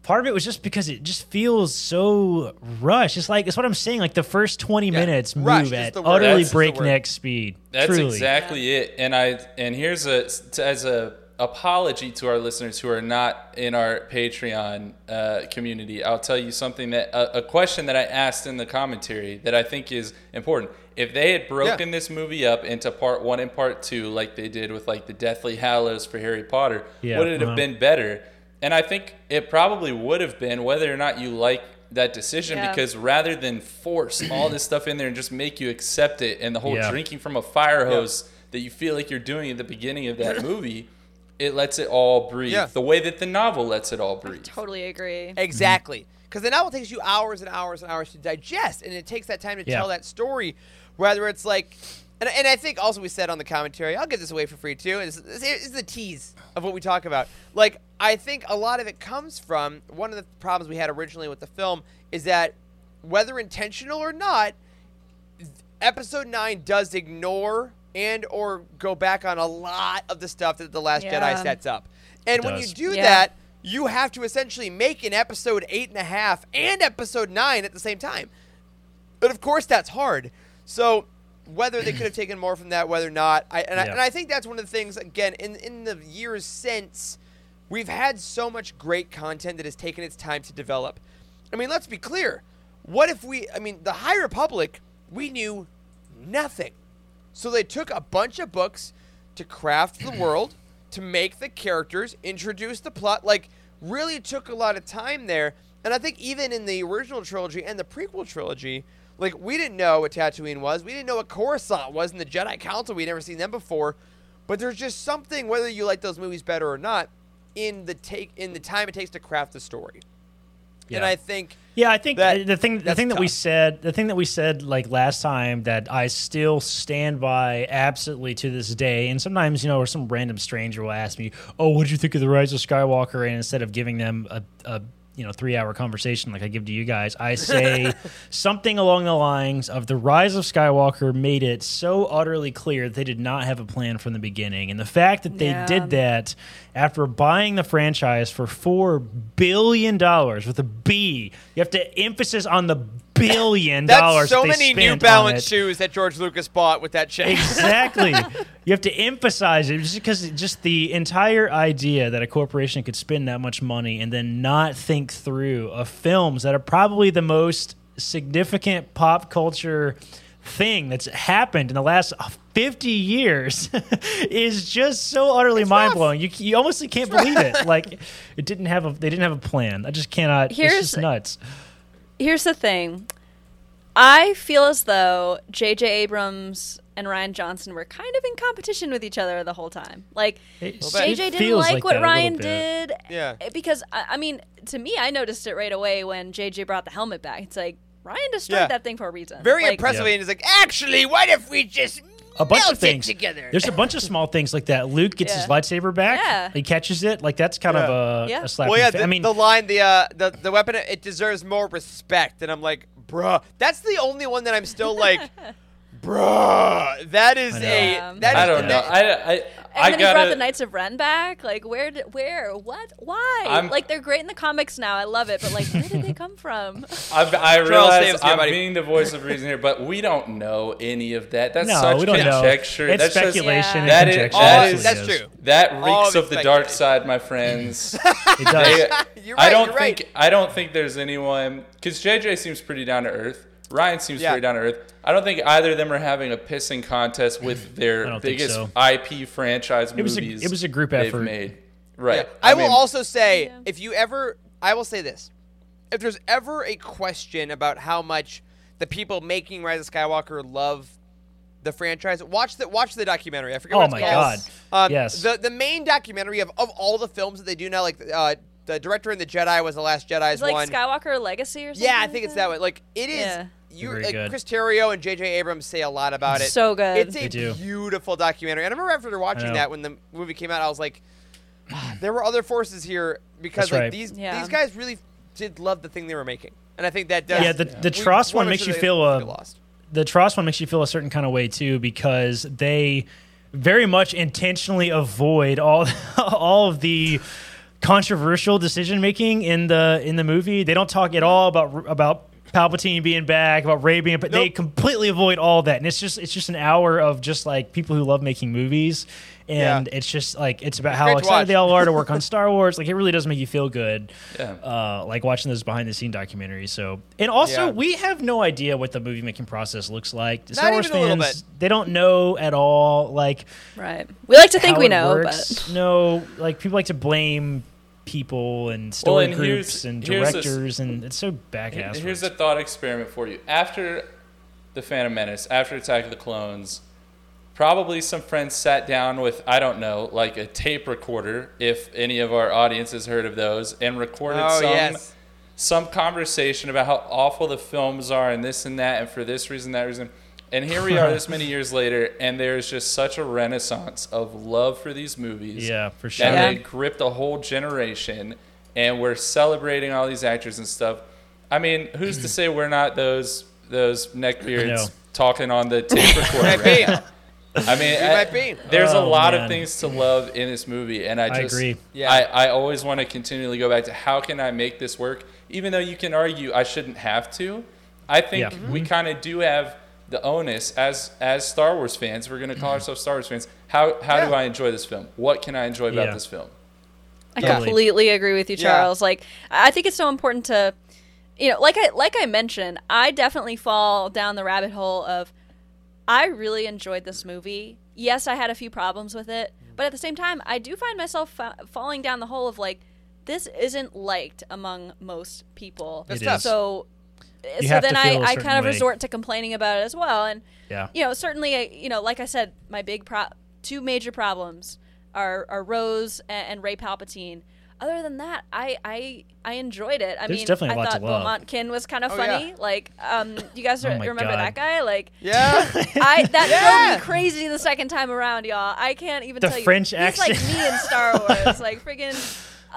Part of it was just because it just feels so rushed. It's like it's what I'm saying. Like the first 20 minutes rushed move is at the word. utterly That's breakneck speed. That's Truly. exactly it. And I and here's a as a apology to our listeners who are not in our Patreon uh, community. I'll tell you something that a, a question that I asked in the commentary that I think is important. If they had broken this movie up into part one and part two, like they did with like the Deathly Hallows for Harry Potter, Yeah, would it have uh-huh. been better? And I think it probably would have been, whether or not you like that decision, Yeah. because rather than force all this stuff in there and just make you accept it, and the whole Yeah. drinking from a fire hose that you feel like you're doing at the beginning of that movie, it lets it all breathe. Yeah. The way that the novel lets it all breathe. I totally agree. Exactly. Because the novel takes you hours and hours and hours to digest, and it takes that time to Yeah. tell that story. Whether it's like, and, and I think also we said on the commentary, I'll give this away for free too. This, this is the tease of what we talk about. Like, I think a lot of it comes from one of the problems we had originally with the film is that whether intentional or not, episode 9 does ignore and or go back on a lot of the stuff that the last Yeah. jedi sets up. And It when does. you do Yeah. that you have to essentially make an episode eight and a half and episode nine at the same time. But of course that's hard. So whether they could have taken more from that whether or not I and, I and I think that's one of the things again in in the years since we've had so much great content that has taken its time to develop. I mean let's be clear. What if we i mean the high republic we knew nothing so they took a bunch of books to craft the world, to make the characters, introduce the plot. Like, really took a lot of time there. And I think even in the original trilogy and the prequel trilogy, like we didn't know what Tatooine was. We didn't know what Coruscant was in the Jedi Council. We'd never seen them before. But there's just something, whether you like those movies better or not, in the take in the time it takes to craft the story. And I think Yeah, I think that- the thing the thing that we said the thing that we said like last time that I still stand by absolutely to this day. And sometimes you know, or some random stranger will ask me, "Oh, what did you think of the Rise of Skywalker?" And instead of giving them a, a you know three hour conversation like I give to you guys, I say something along the lines of the Rise of Skywalker made it so utterly clear that they did not have a plan from the beginning, and the fact that they Yeah. did that after buying the franchise for four billion dollars with a B. You have to emphasis on the billion dollars. that's so they many New spent on Balance shoes that George Lucas bought with that check. Exactly. you have to emphasize it just because just the entire idea that a corporation could spend that much money and then not think through of films that are probably the most significant pop culture thing that's happened in the last 50 years is just so utterly mind blowing. You, you almost can't believe it. Like it didn't have a they didn't have a plan. I just cannot. Here's- it's just nuts. Here's the thing. I feel as though J.J. Abrams and Rian Johnson were kind of in competition with each other the whole time. Like It- JJ didn't like, like what that a little Rian did. Yeah. eh, Because I, I mean, to me, I noticed it right away when JJ brought the helmet back. It's like Ryan destroyed Yeah. that thing for a reason. Very like, impressive. Yeah. And he's like, actually, what if we just a bunch melt of things it together? There's a bunch of small things like that. Luke gets his lightsaber back. Yeah. He catches it. Like that's kind of a, Yeah. a slap. well, yeah. the The, I mean, the line, the uh, the the weapon, it deserves more respect. And I'm like, bruh, that's the only one that I'm still like, bruh, that is I a Yeah. that I is- don't know. that- I, I, And I then he brought the. Knights of Ren back. Like, where, did, where, what, why? I'm- like, they're great in the comics now. I love it, but like, where did they come from? I, I realize I'm buddy. being the voice of reason here, but we don't know any of that. That's no, such we don't know. conjecture. It's That's just- speculation. Yeah. and That is- conjecture. that It is- that's true. That reeks of of the dark side, my friends. It does. They- You're I don't you're think right. I don't think there's anyone because JJ seems pretty down to earth. Rian seems Yeah. pretty down to earth. I don't think either of them are having a pissing contest with their biggest so. IP franchise It was a- movies. it was a group effort. made. Right. Yeah. I, will mean, also say, Yeah. if you ever, I will say this: if there's ever a question about how much the people making Rise of Skywalker love the franchise, watch the watch the documentary. I forget. Oh what it's my called. God. Um, Yes. The the main documentary of, of all the films that they do now, like uh, the director in the Jedi was the Last Jedi's It's like one. Skywalker Legacy or something. yeah, I like think it's that way. Like it is. Yeah. You, Very good. Chris Terrio and J.J. Abrams say a lot about it. So good. It's a do. beautiful documentary. And I remember after watching that when the movie came out, I was like, "Ah, there were other forces here because That's like right. these Yeah. these guys really did love the thing they were making. and I think that does. Yeah, the the we TROS one makes sure you feel don't uh, get lost. the TROS one makes you feel a certain kind of way too because they very much intentionally avoid all all of the controversial decision making in the in the movie. They don't talk at all about about Palpatine being back, about Rey being, but they completely avoid all that. And it's just it's just an hour of just like people who love making movies, and Yeah. it's just like it's about how excited they all are to work on Star Wars. Like it really does make you feel good Yeah. uh, like watching those behind the scene documentaries. So, and also Yeah. we have no idea what the movie making process looks like. Not Star Wars even a little fans, they don't know at all. Like Right. We like to think we know, works. but no, like people like to blame people and story and groups and here's a s- directors, and it's so back ass. Here's a thought experiment for you. After the Phantom Menace, after Attack of the Clones, probably some friends sat down with I don't know, like a tape recorder, if any of our audience has heard of those, and recorded Oh some yes. some conversation about how awful the films are and this and that, and for this reason, that reason. And here we are, this many years later, and there's just such a renaissance of love for these movies. Yeah, for sure. And Yeah. they gripped a whole generation, and we're celebrating all these actors and stuff. I mean, who's to say we're not those those neckbeards talking on the tape recorder right now? I mean, I- might be. there's a Oh, lot man. of things to love in this movie, and I I just agree. Yeah. I, I always want to continually go back to how can I make this work, even though you can argue I shouldn't have to. I think Yeah. Mm-hmm. we kind of do have the onus as as Star Wars fans. We're going to call ourselves Star Wars fans. How how do I enjoy this film? What can I enjoy about Yeah. this film? I Yeah. completely agree with you, Yeah. Charles. Like, I think it's so important to, you know, like I like I mentioned, I definitely fall down the rabbit hole of, I really enjoyed this movie. Yes, I had a few problems with it, mm. but at the same time, I do find myself fa- falling down the hole of like, this isn't liked among most people. That's It tough. is. So, You so then to I, feel a I certain kind of way. resort to complaining about it as well, and Yeah. you know, certainly, you know, like I said, my big pro- two major problems are, are Rose and, and Rey Palpatine. Other than that, I I, I enjoyed it. I There's mean, definitely a I lot to thought. Beaumont Kin was kind of Oh, funny. yeah. Like, um, you guys Oh re- my remember God. that guy? Like, Yeah. I that Yeah. drove me crazy the second time around, y'all. I can't even The tell you. French accent. He's accent. like me in Star Wars, like friggin'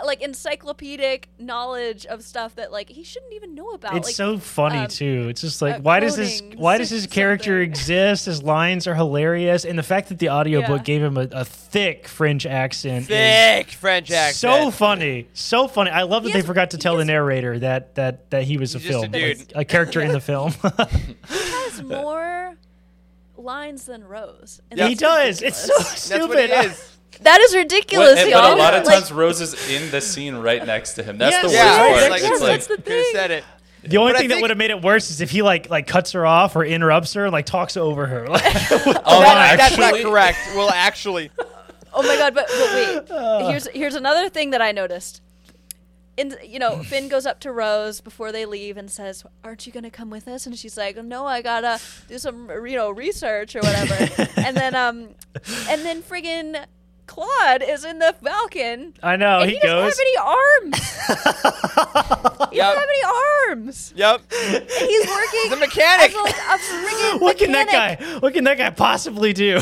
like encyclopedic knowledge of stuff that like he shouldn't even know about. It's like, so funny um, too. It's just like uh, why does this why does his something. character exist? His lines are hilarious, and the fact that the audiobook Yeah. gave him a, a thick French accent is Thick French accent. so funny, so funny. I love that He they has- forgot to he tell the narrator that that that he was a He's just a film, dude. like, a character in the film. He has more lines than Rose. and he that's does. It's so stupid. That's what it is. That is ridiculous, but y'all. a lot of Like, times, Rose is in the scene right next to him. That's Yes, the worst Yeah. part. It's like, to it's it's like That's the like, could thing. said it. The only But I thing that would have made it worse is if he like like cuts her off or interrupts her and like talks over her. Like, oh, That- that's not correct. Well, actually, oh my god, but, but wait. Here's here's another thing that I noticed. In you know, Finn goes up to Rose before they leave and says, "Aren't you gonna come with us?" And she's like, "No, I gotta do some you know research or whatever." and then um, and then friggin' Klaud is in the Falcon. I know and he, he, goes. doesn't have any arms. he Yep. doesn't have any arms. yep. And he's working The mechanic. as like a friggin' What can that guy? What can that guy possibly do?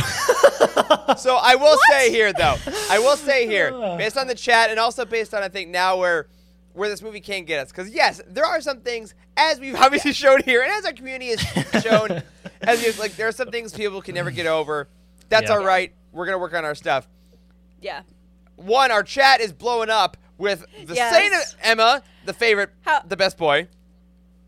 So I will say here, though, I will say here, ah. based on the chat and also based on I think now where where this movie can get us, because yes, there are some things as we've obviously shown here, and as our community has shown, as you like, there are some things people can never get over. That's Yeah. all right. We're gonna work on our stuff. Yeah. One, our chat is blowing up with the Yes. Saint Emma, the favorite, How- the best boy.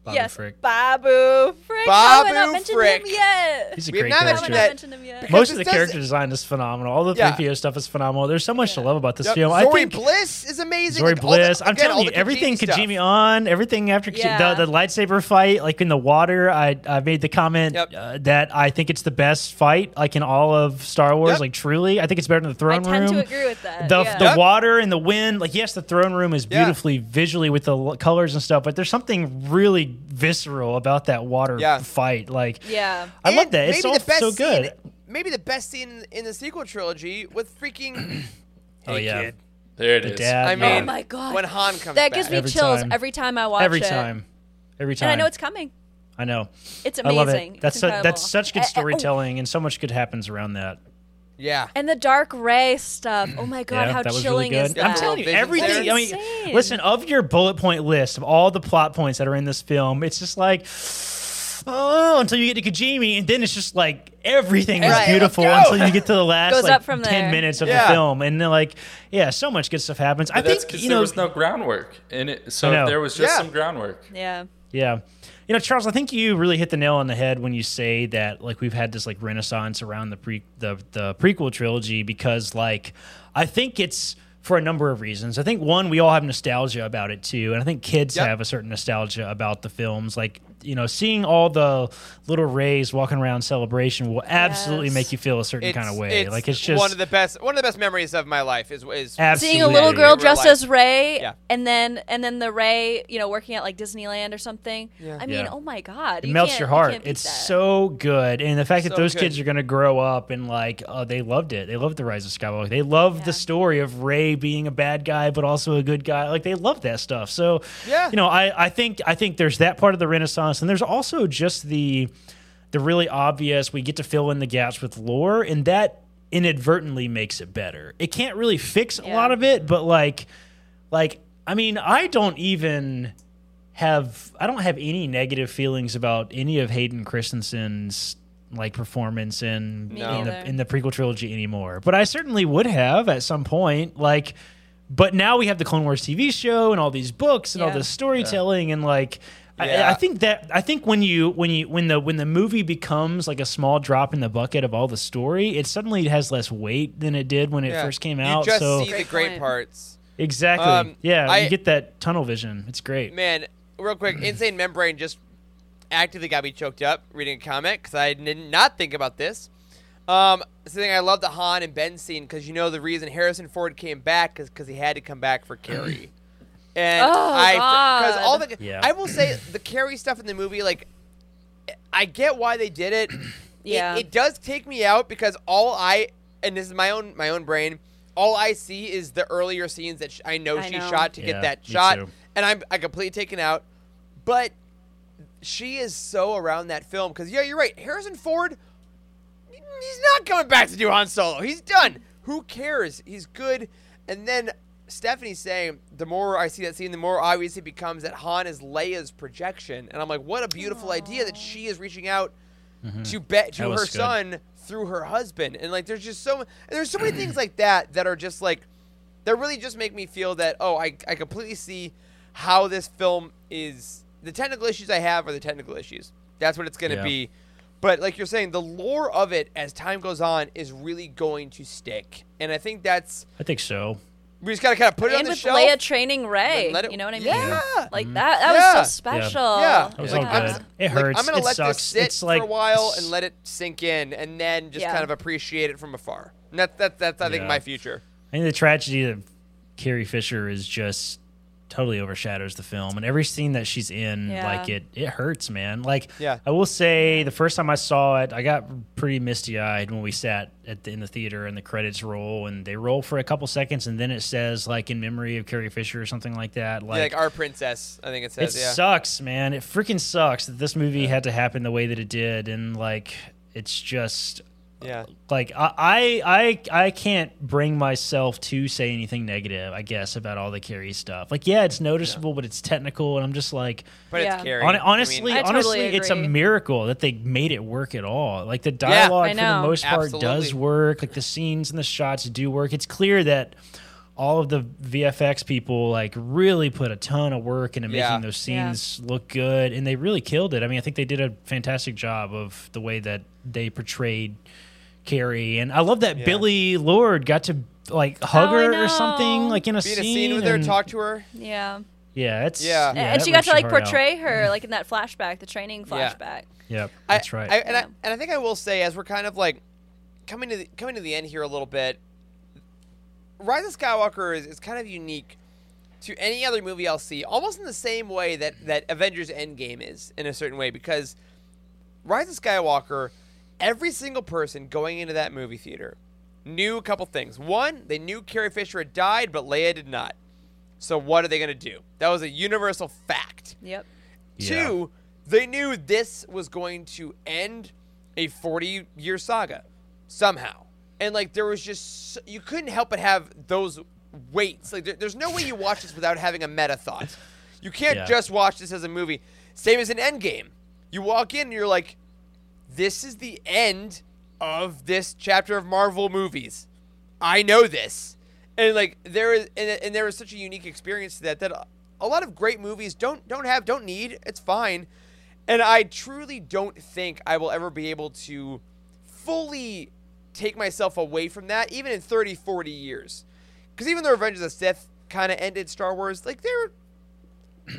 Babu yes. Frick. Babu Frick. How have I Babu not mentioned Frick. him yet? He's a We great not How have I character. mentioned not that- mentioned him yet? because Most of the does- character design is phenomenal. All the Yeah. 3PO stuff is phenomenal. There's so much to love about this Yep. film. I Zori think Bliss is amazing. Zori Like, all the- Bliss. I'm again, telling you, the everything Kijimi stuff. Kijimi on, everything after Yeah. the, the lightsaber fight, like in the water. I I made the comment Yep. uh, that I think it's the best fight, like in all of Star Wars. Yep. Like truly, I think it's better than the throne room. I tend room. to agree with that. the the water and the wind like yes the throne room is beautifully visually with the colors and stuff but there's something really visceral about that water Yeah. fight like yeah. i And love that it's maybe all the best so good Scene, maybe the best scene in the sequel trilogy with freaking. Oh, Hey, yeah. kid. there it The is. dad, I mean, Oh my God. when Han comes That back. gives me Every chills time. every time I watch every it. time every time And I know it's coming. i know It's i amazing. love it that's su- that's such good Uh, uh, oh, storytelling and so much good happens around that Yeah. And the Dark Rey stuff. Oh my god, Yeah, how chilling really is that? I'm telling you, everything. I mean, listen, of your bullet point list of all the plot points that are in this film, it's just like, oh, until you get to Kijimi, and then it's just like everything is Right, beautiful until you get to the last like from ten there. minutes of Yeah. the film, and then like, yeah, so much good stuff happens. I But that's think because you there know, was no groundwork in it. So there was just Yeah. some groundwork. Yeah. Yeah. You know, Charles, I think you really hit the nail on the head when you say that like we've had this like renaissance around the pre the the prequel trilogy because like I think it's for a number of reasons. I think one, we all have nostalgia about it too, and I think kids Yep. have a certain nostalgia about the films. Like you know, seeing all the little Reys walking around celebration will absolutely Yes. make you feel a certain kind of way. like it's just one of the best one of the best memories of my life is is Absolutely. Seeing a little girl dressed as Rey, Yeah. and then and then the Rey, you know, working at like Disneyland or something. Yeah. I mean, Yeah. oh my god, It you melts your heart. can't It's that. so good, and the fact that those good. kids are going to grow up and like, oh, they loved it. They loved the Rise of Skywalker. They loved Yeah. the story of Rey being a bad guy but also a good guy. Like they love that stuff. So Yeah. you know, I I think I think there's that part of the Renaissance, and there's also just the the really obvious. We get to fill in the gaps with lore, and that inadvertently makes it better. It can't really fix a Yeah. lot of it, but like like I mean, I don't even have I don't have any negative feelings about any of Hayden Christensen's like performance in Me in, the, in the prequel trilogy anymore. But I certainly would have at some point. Like, but now we have the Clone Wars TV show and all these books and all this storytelling and like. I, Yeah. I think that I think when you when you when the when the movie becomes like a small drop in the bucket of all the story, it suddenly has less weight than it did when it Yeah. first came You out. just so see the Great great point. parts. exactly, Um, yeah, I- you get that tunnel vision. It's great. Man, real quick, Insane Membrane just actively got me choked up reading a comic because I did not think about this. Um, something I love the Han and Ben scene because you know the reason Harrison Ford came back is because he had to come back for Carrie. And Oh, I, because all the, Yeah. I will say the Carrie stuff in the movie, like, I get why they did it. Yeah. It, it does take me out because all I, and this is my own my own brain, all I see is the earlier scenes that sh- I know I she know. shot to Yeah, get that shot, too. and I'm I completely taken out. But she is so around that film because yeah, you're right. Harrison Ford, he's not coming back to do Han Solo. He's done. Who cares? He's good. And then Stephanie's saying the more I see that scene, the more obvious it becomes that Han is Leia's projection. And I'm like, what a beautiful idea that she is reaching out mm-hmm. to bet to her good. son through her husband. And like, there's just so there's so many things like that that are just like that really just make me feel that oh, I I completely see how this film is. The technical issues I have are the technical issues. That's what it's going to Yeah. be. But like you're saying, the lore of it as time goes on is really going to stick, and I think that's I think so. we just got to kind of put it on the and the with shelf. Leia training Rey, it- you know what I mean? Yeah. Like that. That Yeah. was so special. Yeah, That was like, all I'm good. just- It like, hurts. I'm gonna It let sucks. this sit It's like- for a while and let it sink in, and then just Yeah. kind of appreciate it from afar. And that, that, that's I think Yeah. my future. I think the tragedy of Carrie Fisher is just totally overshadows the film, and every scene that she's in, Yeah. like it, it hurts, man. Like, Yeah. I will say, the first time I saw it, I got pretty misty eyed when we sat at the, in the theater and the credits roll, and they roll for a couple seconds, and then it says like in memory of Carrie Fisher or something like that. Yeah, Like, like our princess, I think it it says. yeah. sucks, man. It freaking sucks that this movie had to happen the way that it did, and like, it's just yeah. like I, I I can't bring myself to say anything negative, I guess, about all the Carrie stuff. Like, yeah, it's noticeable, but it's technical, and I'm just like, But Yeah. it's Carrie. hon- I honestly, mean, I totally honestly, it's a miracle that they made it work at all. Like the dialogue I for the most part Absolutely. does work. Like the scenes and the shots do work. It's clear that all of the VFX people like really put a ton of work into Yeah. making those Yeah. scenes look good, and they really killed it. I mean, I think they did a fantastic job of the way that they portrayed Carrie, and I love that Yeah. Billie Lourd got to like oh, hug Oh, her or something like in a be in scene. a scene with her, and- talk to her. Yeah. Yeah, it's Yeah. and she got to your like heart out. portray her mm-hmm. like in that flashback, the training Yeah. flashback. Yep, I- that's right. I, and, I, and I think I will say, as we're kind of like coming to the, coming to the end here a little bit, Rise of Skywalker is, is kind of unique to any other movie I'll see, almost in the same way that that Avengers Endgame is in a certain way, because Rise of Skywalker, every single person going into that movie theater knew a couple things. One, they knew Carrie Fisher had died, but Leia did not. So what are they going to do? That was a universal fact. Yep. Yeah. Two, they knew this was going to end a 40 year saga somehow. and like there was just you couldn't help but have those weights. Like there, there's no way you watch this without having a meta thought. You can't Yeah. just watch this as a movie. Same as an Endgame. You walk in and you're like, this is the end of this chapter of Marvel movies. I know this, and like there is, and, and there is such a unique experience to that that a- lot of great movies don't don't have don't need. It's fine, and I truly don't think I will ever be able to fully take myself away from that, even in 30, 40 years. Because even though Revenge of the Sith kind of ended Star Wars, like there,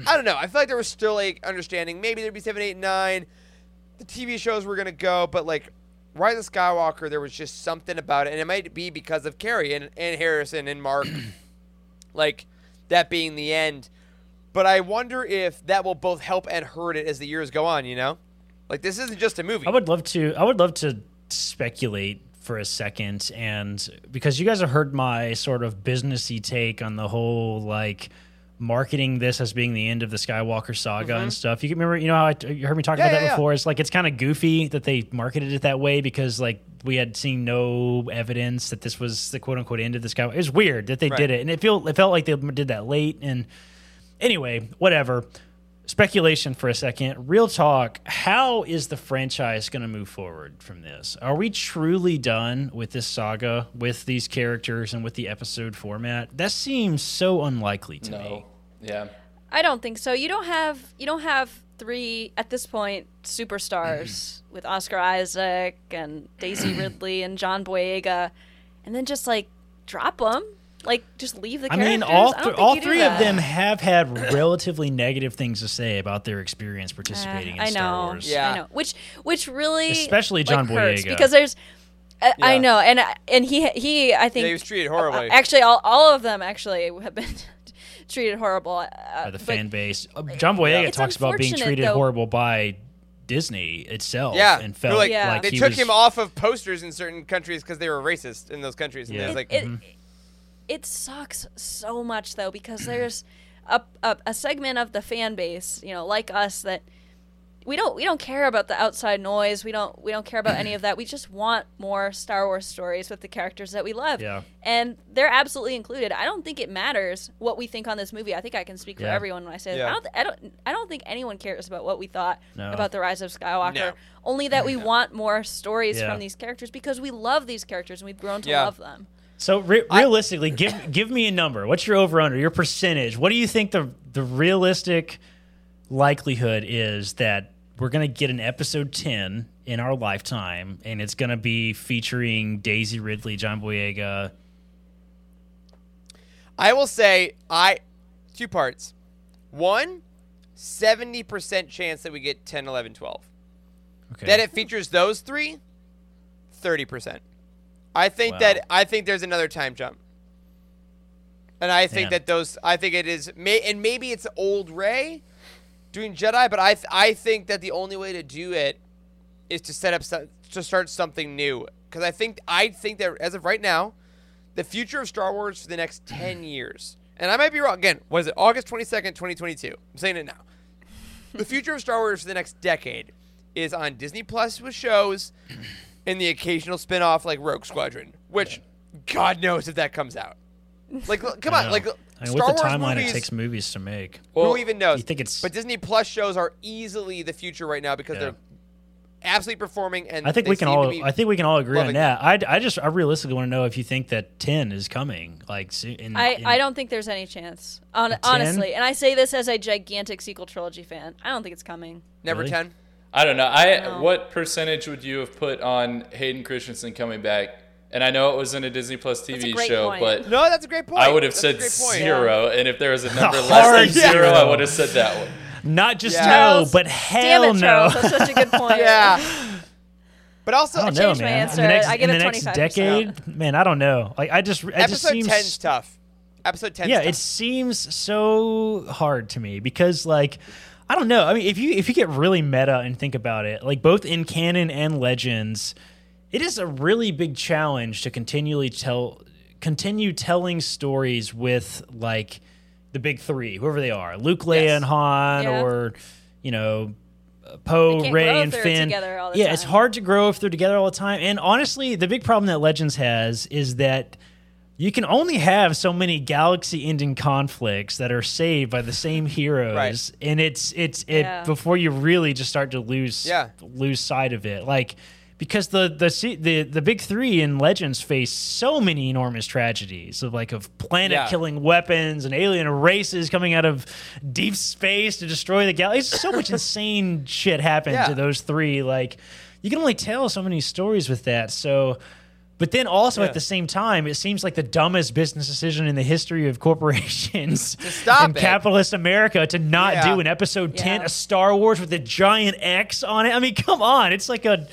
I don't know. I feel like there was still like understanding. Maybe there'd be seven, eight, nine. The TV shows were gonna go, but like Rise of Skywalker, there was just something about it, and it might be because of Carrie and, and Harrison and Mark, like that being the end. But I wonder if that will both help and hurt it as the years go on. You know, like this isn't just a movie. I would love to. I would love to speculate for a second, and because you guys have heard my sort of businessy take on the whole like marketing this as being the end of the Skywalker saga and stuff. You can remember, you know, how I, you heard me talk Mm-hmm. Yeah, about yeah, that yeah. before. It's like it's kind of goofy that they marketed it that way because like we had seen no evidence that this was the quote unquote end of the Skywalker. It was weird that they Right. did it, and it feel it felt like they did that late. And anyway, whatever speculation for a second. Real talk. How is the franchise going to move forward from this? Are we truly done with this saga, with these characters, and with the episode format? That seems so unlikely to me. Yeah. I don't think so. You don't have you don't have three at this point superstars with Oscar Isaac and Daisy Ridley and John Boyega, and then just like drop them, like just leave the I mean, all I th- think all you do three of them have had relatively negative things to say about their experience participating Uh, in I Star know, Wars. Yeah. I know. Which which really Especially like, John hurts Boyega. because there's. I, I know, and and he he I think yeah, he was treated horribly. Actually, all, all of them actually have been treated horrible uh, by the but- fan base. Uh, John Boyega It's talks about being treated though. horrible by Disney itself. yeah, and They're felt like, Yeah. like they he took was, him off of posters in certain countries because they were racist in those countries. And Yeah. it like, it, Mm-hmm. it sucks so much though because there's a, a, a segment of the fan base, you know, like us that we don't we don't care about the outside noise. We don't we don't care about any of that. We just want more Star Wars stories with the characters that we love. Yeah. And they're absolutely included. I don't think it matters what we think on this movie. I think I can speak for Yeah. everyone when I say this. Yeah. I don't th- I don't I don't think anyone cares about what we thought No. about the rise of Skywalker. No. Only that we want more stories Yeah. from these characters because we love these characters and we've grown to Yeah. love them. So re- realistically, give give me a number. What's your over under? Your percentage? What do you think the the realistic likelihood is that we're going to get an episode ten in our lifetime, and it's going to be featuring Daisy Ridley, John Boyega? I will say, I two parts. One, 70% chance that we get 10, 11, 12. Okay. That it features those three, 30%. I think Wow. that I think there's another time jump. And I think Man. that those I think it is may and maybe it's old Rey doing Jedi, but I th- I think that the only way to do it is to set up some, to start something new cuz I think I think that as of right now, the future of Star Wars for the next 10 years. And I might be wrong again. Was it August 22nd, 2022? I'm saying it now. the future of Star Wars for the next decade is on Disney Plus with shows and the occasional spin-off like Rogue Squadron, which God knows if that comes out. Like, look, come on, know. like I mean, Star with the Wars timeline movies, it takes movies to make. who even knows? you think it's- But Disney Plus shows are easily the future right now because Yeah. they're absolutely performing, and I think they we can seem to all. be I think we can all agree on that. I, I just I realistically want to know if you think that ten is coming. Like, so- in, I, in- I don't think there's any chance. Hon- 10? honestly, and I say this as a gigantic sequel trilogy fan. I don't think it's coming. never Really? ten. I don't know. I No. what percentage would you have put on Hayden Christensen coming back? And I know it was in a Disney Plus TV show, point. but No, that's a great point. I would have That's said great point. zero. And if there was a number Hard less than zero, I would have said that one. not just Yeah. no, Charles, but Damn hell it, no. Charles. That's such a good point. Yeah. But also, I don't know, changed my answer. In the next, I give in it the next decade, man, I don't know. Like, I just, it just episode seems 10's tough. Episode 10 yeah, tough. it seems so hard to me because like I don't know. I mean, if you if you get really meta and think about it, like both in canon and legends, it is a really big challenge to continually tell continue telling stories with like the big 3, whoever they are. Luke, Leia Yes. and Han Yeah. or you know Poe, Rey, and Finn. together all the yeah, it's hard to grow if they're together all the time. And honestly, the big problem that Legends has is that you can only have so many galaxy-ending conflicts that are saved by the same heroes, Right. and it's it's it Yeah. before you really just start to lose Yeah. lose sight of it, like. Because the the the the big three in Legends face so many enormous tragedies of like of planet Yeah. killing weapons and alien races coming out of deep space to destroy the galaxy. So much insane shit happened Yeah. to those three. Like you can only tell so many stories with that. So, but then also Yeah. at the same time, it seems like the dumbest business decision in the history of corporations stop in it. capitalist America to not Yeah. do an episode ten Yeah. of Star Wars with a giant X on it. I mean, come on, it's like a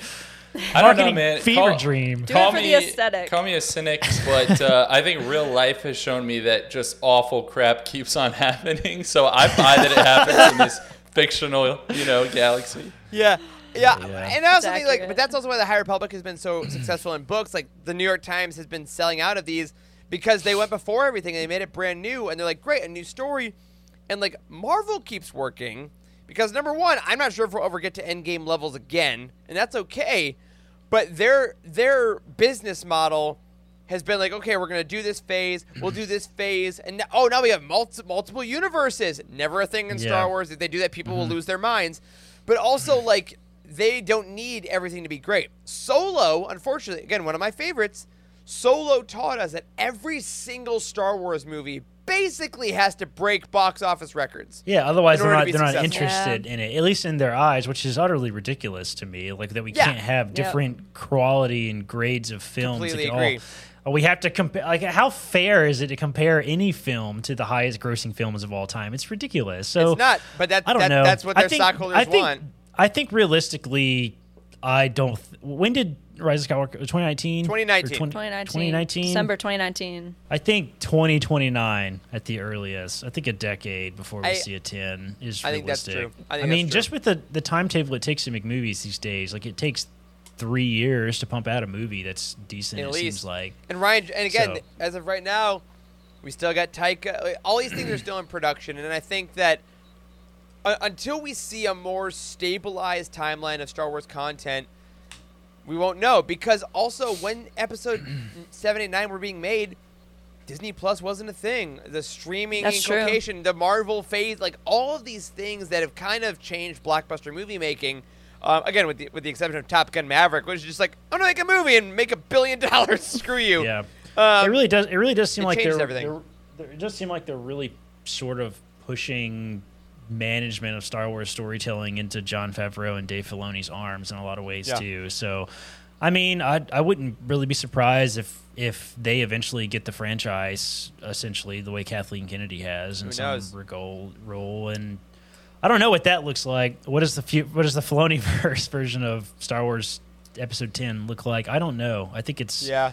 I don't know, marketing man. fever Call- dream. Do it Call for the me, aesthetic. Call me a cynic, but uh, I think real life has shown me that just awful crap keeps on happening. So I buy that it happens in this fictional, you know, galaxy. Yeah. Yeah, Yeah. and I also think like, but that's also why the High Republic has been so successful in books. Like the New York Times has been selling out of these because they went before everything and they made it brand new, and they're like, great, a new story, and like Marvel keeps working because number one, I'm not sure if we'll ever get to Endgame levels again, and that's okay, but their their business model has been like, okay, we're gonna do this phase, we'll do this phase, and now, oh, now we have multi- multiple universes. Never a thing in Yeah. Star Wars. If they do that, people will mm-hmm. lose their minds. But also, like, they don't need everything to be great. Solo, unfortunately, again, one of my favorites. Solo taught us that every single Star Wars movie basically has to break box office records. Yeah, otherwise in they're not they're not successful. interested in it, at least in their eyes, which is utterly ridiculous to me. Like that we Yeah. can't have Yep. different quality and grades of films. Completely Like, agree. Oh, we have to compare. Like, how fair is it to compare any film to the highest grossing films of all time? It's ridiculous. So It's not, but that, I don't that know. that's what I their think- stockholders I think, want. I think realistically, I don't. Th- when did Rise of Skywalker? 2019. 2019. 2019. 2019. December 2019. I think 2029 at the earliest. I think a decade before we I- see a 10 is I think that's realistic. true. I think mean, true. just with the, the timetable it takes to make movies these days, like it takes three years to pump out a movie that's decent. At it least. seems like. And Ryan, and again, So- as of right now, we still got Taika. All these things are still in production, and I think that uh, until we see a more stabilized timeline of Star Wars content, we won't know. Because also, when Episode seven and nine were being made, Disney Plus wasn't a thing. The streaming That's true. the Marvel phase, like all of these things that have kind of changed blockbuster movie making. Um, again, with the with the exception of Top Gun Maverick, which is just like, I'm gonna make a movie and make a billion dollars. Screw you. Yeah. Um, it really does. It really does seem it like they're, everything. they're, they're- It does seem like they're really sort of pushing management of Star Wars storytelling into Jon Favreau and Dave Filoni's arms in a lot of ways Yeah. too. So, I mean, I I wouldn't really be surprised if if they eventually get the franchise essentially the way Kathleen Kennedy has in some knows? role and. I don't know what that looks like. What does the fu- what does the Filoni verse version of Star Wars Episode Ten look like? I don't know. I think it's Yeah.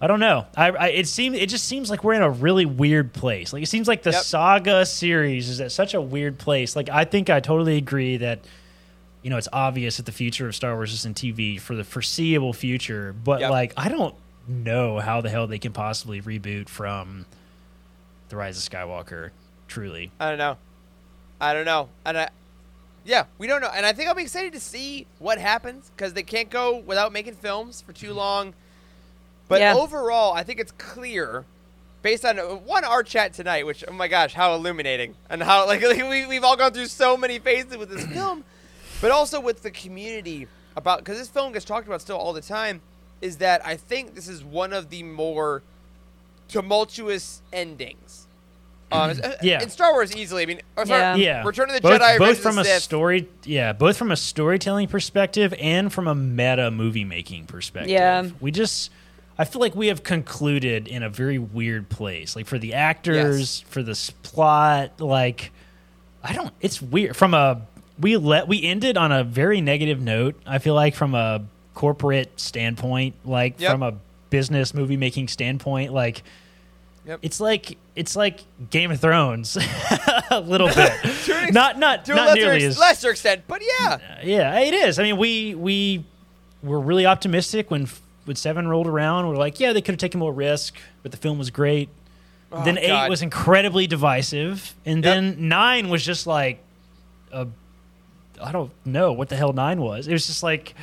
I don't know. I, I it seems it just seems like we're in a really weird place. Like it seems like the Yep. saga series is at such a weird place. Like I think I totally agree that you know it's obvious that the future of Star Wars is in TV for the foreseeable future. But Yep. like I don't know how the hell they can possibly reboot from the Rise of Skywalker. Truly, I don't know. I don't know. And I, yeah, we don't know. And I think I'll be excited to see what happens because they can't go without making films for too mm-hmm. long. But Yeah. overall, I think it's clear, based on uh, one our chat tonight, which oh my gosh, how illuminating and how like, like we we've all gone through so many phases with this film, but also with the community about because this film gets talked about still all the time. Is that I think this is one of the more tumultuous endings. Um, Yeah. in Star Wars, easily. I mean, or sorry, Yeah. yeah. Return of the both, Jedi, both Revenge of from the a Sith. story, yeah, both from a storytelling perspective and from a meta movie making perspective. Yeah. we just. I feel like we have concluded in a very weird place. Like for the actors, for the plot, like I don't. It's weird. From a we let we ended on a very negative note. I feel like from a corporate standpoint, like Yep. from a business movie making standpoint, like Yep. it's like it's like Game of Thrones a little bit. Ex- not not to a not lesser, nearly ex- as lesser extent, but yeah, yeah, it is. I mean, we we were really optimistic when when seven rolled around. We're like, yeah, they could have taken more risk, but the film was great. Oh, then eight God. was incredibly divisive, and Yep. then nine was just like a I don't know what the hell nine was. It was just like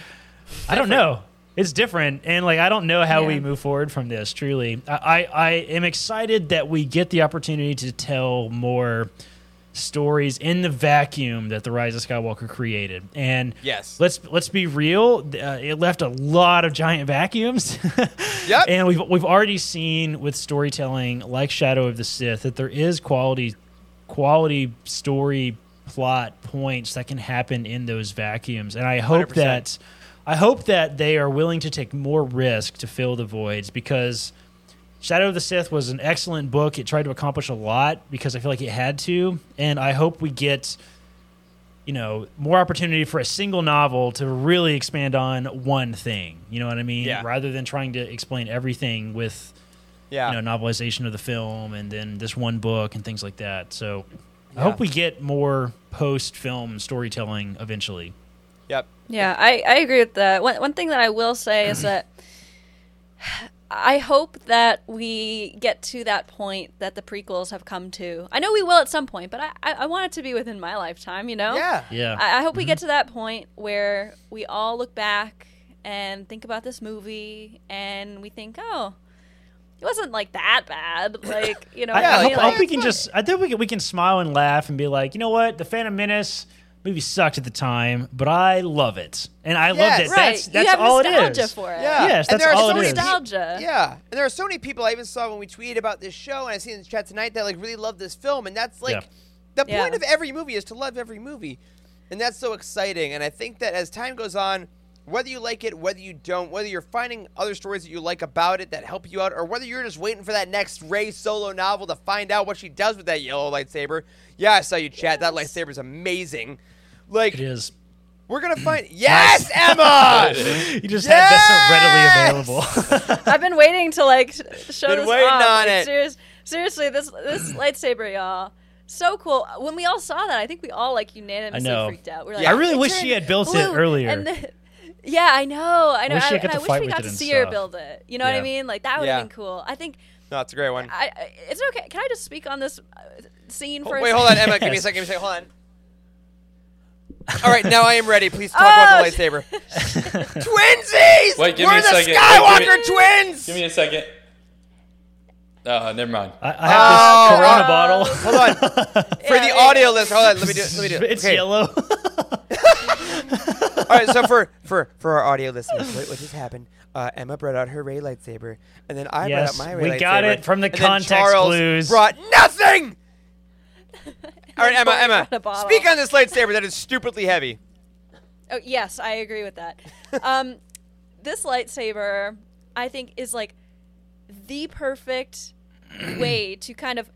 I don't know. It's different, and like I don't know how we move forward from this. Truly, I, I I am excited that we get the opportunity to tell more stories in the vacuum that the Rise of Skywalker created. And Yes. let's let's be real. Uh, it left a lot of giant vacuums. Yep. and we've we've already seen with storytelling like Shadow of the Sith that there is quality quality story plot points that can happen in those vacuums. And I hope 100%. that I hope that they are willing to take more risk to fill the voids because Shadow of the Sith was an excellent book. It tried to accomplish a lot because I feel like it had to, and I hope we get you know more opportunity for a single novel to really expand on one thing. You know what I mean? Yeah. Rather than trying to explain everything with Yeah. you know novelization of the film and then this one book and things like that. So I hope we get more post-film storytelling eventually. Yep. Yeah, I, I agree with that. One, one thing that I will say is that I hope that we get to that point that the prequels have come to. I know we will at some point, but I, I, I want it to be within my lifetime, you know? Yeah. Yeah. I, I hope we get mm-hmm. to that point where we all look back and think about this movie and we think, oh, it wasn't like that bad. Like, you know, I, what I I hope, mean? I hope we can just. I think we can, we can smile and laugh and be like, you know what, the Phantom Menace movie sucked at the time, but I love it, and I love Yes. that. right. That's you have all nostalgia is. for it. Yeah. Yes, And that's there are all so it many is. Nostalgia. Yeah, and there are so many people I even saw when we tweeted about this show, and I see in the chat tonight that like really love this film, and that's like Yeah. the Yeah. point of every movie is to love every movie, and that's so exciting. And I think that as time goes on, whether you like it, whether you don't, whether you're finding other stories that you like about it that help you out, or whether you're just waiting for that next Rey solo novel to find out what she does with that yellow lightsaber. Yeah, I saw you chat. That lightsaber is amazing. Like It is. we're gonna find. Yes, Emma. You just had Yes! this readily available. I've been waiting to like sh- show Been this waiting off. on Like, it. serious- seriously, this this lightsaber, y'all, so cool. When we all saw that, I think we all like unanimously freaked out. We're like, I really wish she had built it earlier. and then- yeah, I know, I know. wish she I, and I wish fight we got to and see her stuff. build it. You know what I mean? Like that would Yeah. have been cool. I think. no, it's a great one. I, I, it's okay. Can I just speak on this uh, scene Oh, for? a wait, hold on, second? Emma. Give me a second. Give me a second. Hold on. All right, now I am ready. Please talk about the lightsaber. Twinsies! Wait, give We're me a the second. Wait, Skywalker give me- twins! Give me a second. Uh, never mind. I, I have this Corona uh, bottle. Hold on. For Yeah, the yeah. audio list, hold on. Let me do it. Let me do it. It's Okay. yellow. All right, so for for for our audio listeners, what, what just happened? Uh, Emma brought out her Rey lightsaber, and then I Yes, brought out my Rey lightsaber. we got it from the and then context Charles clues. Brought nothing. All right, Emma. Emma, out a bottle. speak on this lightsaber that is stupidly heavy. Oh yes, I agree with that. um, this lightsaber, I think, is like the perfect way to kind of,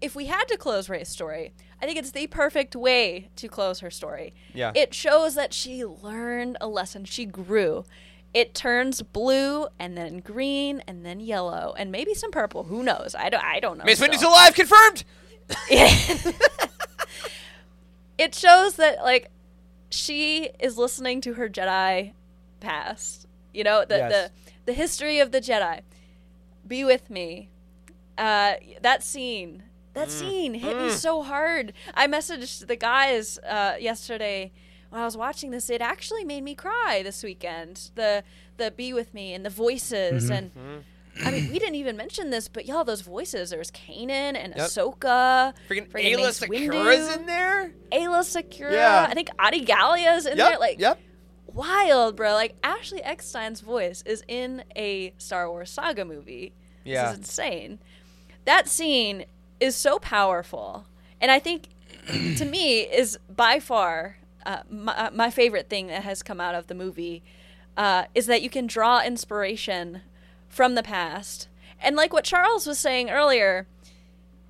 if we had to close Rey's story, I think it's the perfect way to close her story. Yeah. It shows that she learned a lesson. She grew. It turns blue and then green and then yellow and maybe some purple. Who knows? I don't. I don't know. Miss still. alive, confirmed. it shows that like she is listening to her Jedi past. You know, the Yes. the the history of the Jedi. Be with me. Uh, that scene. That mm. scene hit me mm. so hard. I messaged the guys uh, yesterday when I was watching this. It actually made me cry this weekend. The the be with me and the voices mm-hmm. and. Mm-hmm. I mean, we didn't even mention this, but y'all, those voices. There's Kanan and Yep. Ahsoka. Freaking friggin' Aayla Secura's in there. Ayla Sakura. Yeah. I think Adi Gallia's in Yep. there. Like, yep. wild, bro. Like, Ashley Eckstein's voice is in a Star Wars saga movie. Yeah. This is insane. That scene is so powerful. And I think, to me, is by far uh, my, uh, my favorite thing that has come out of the movie uh, is that you can draw inspiration from the past. And like what Charles was saying earlier,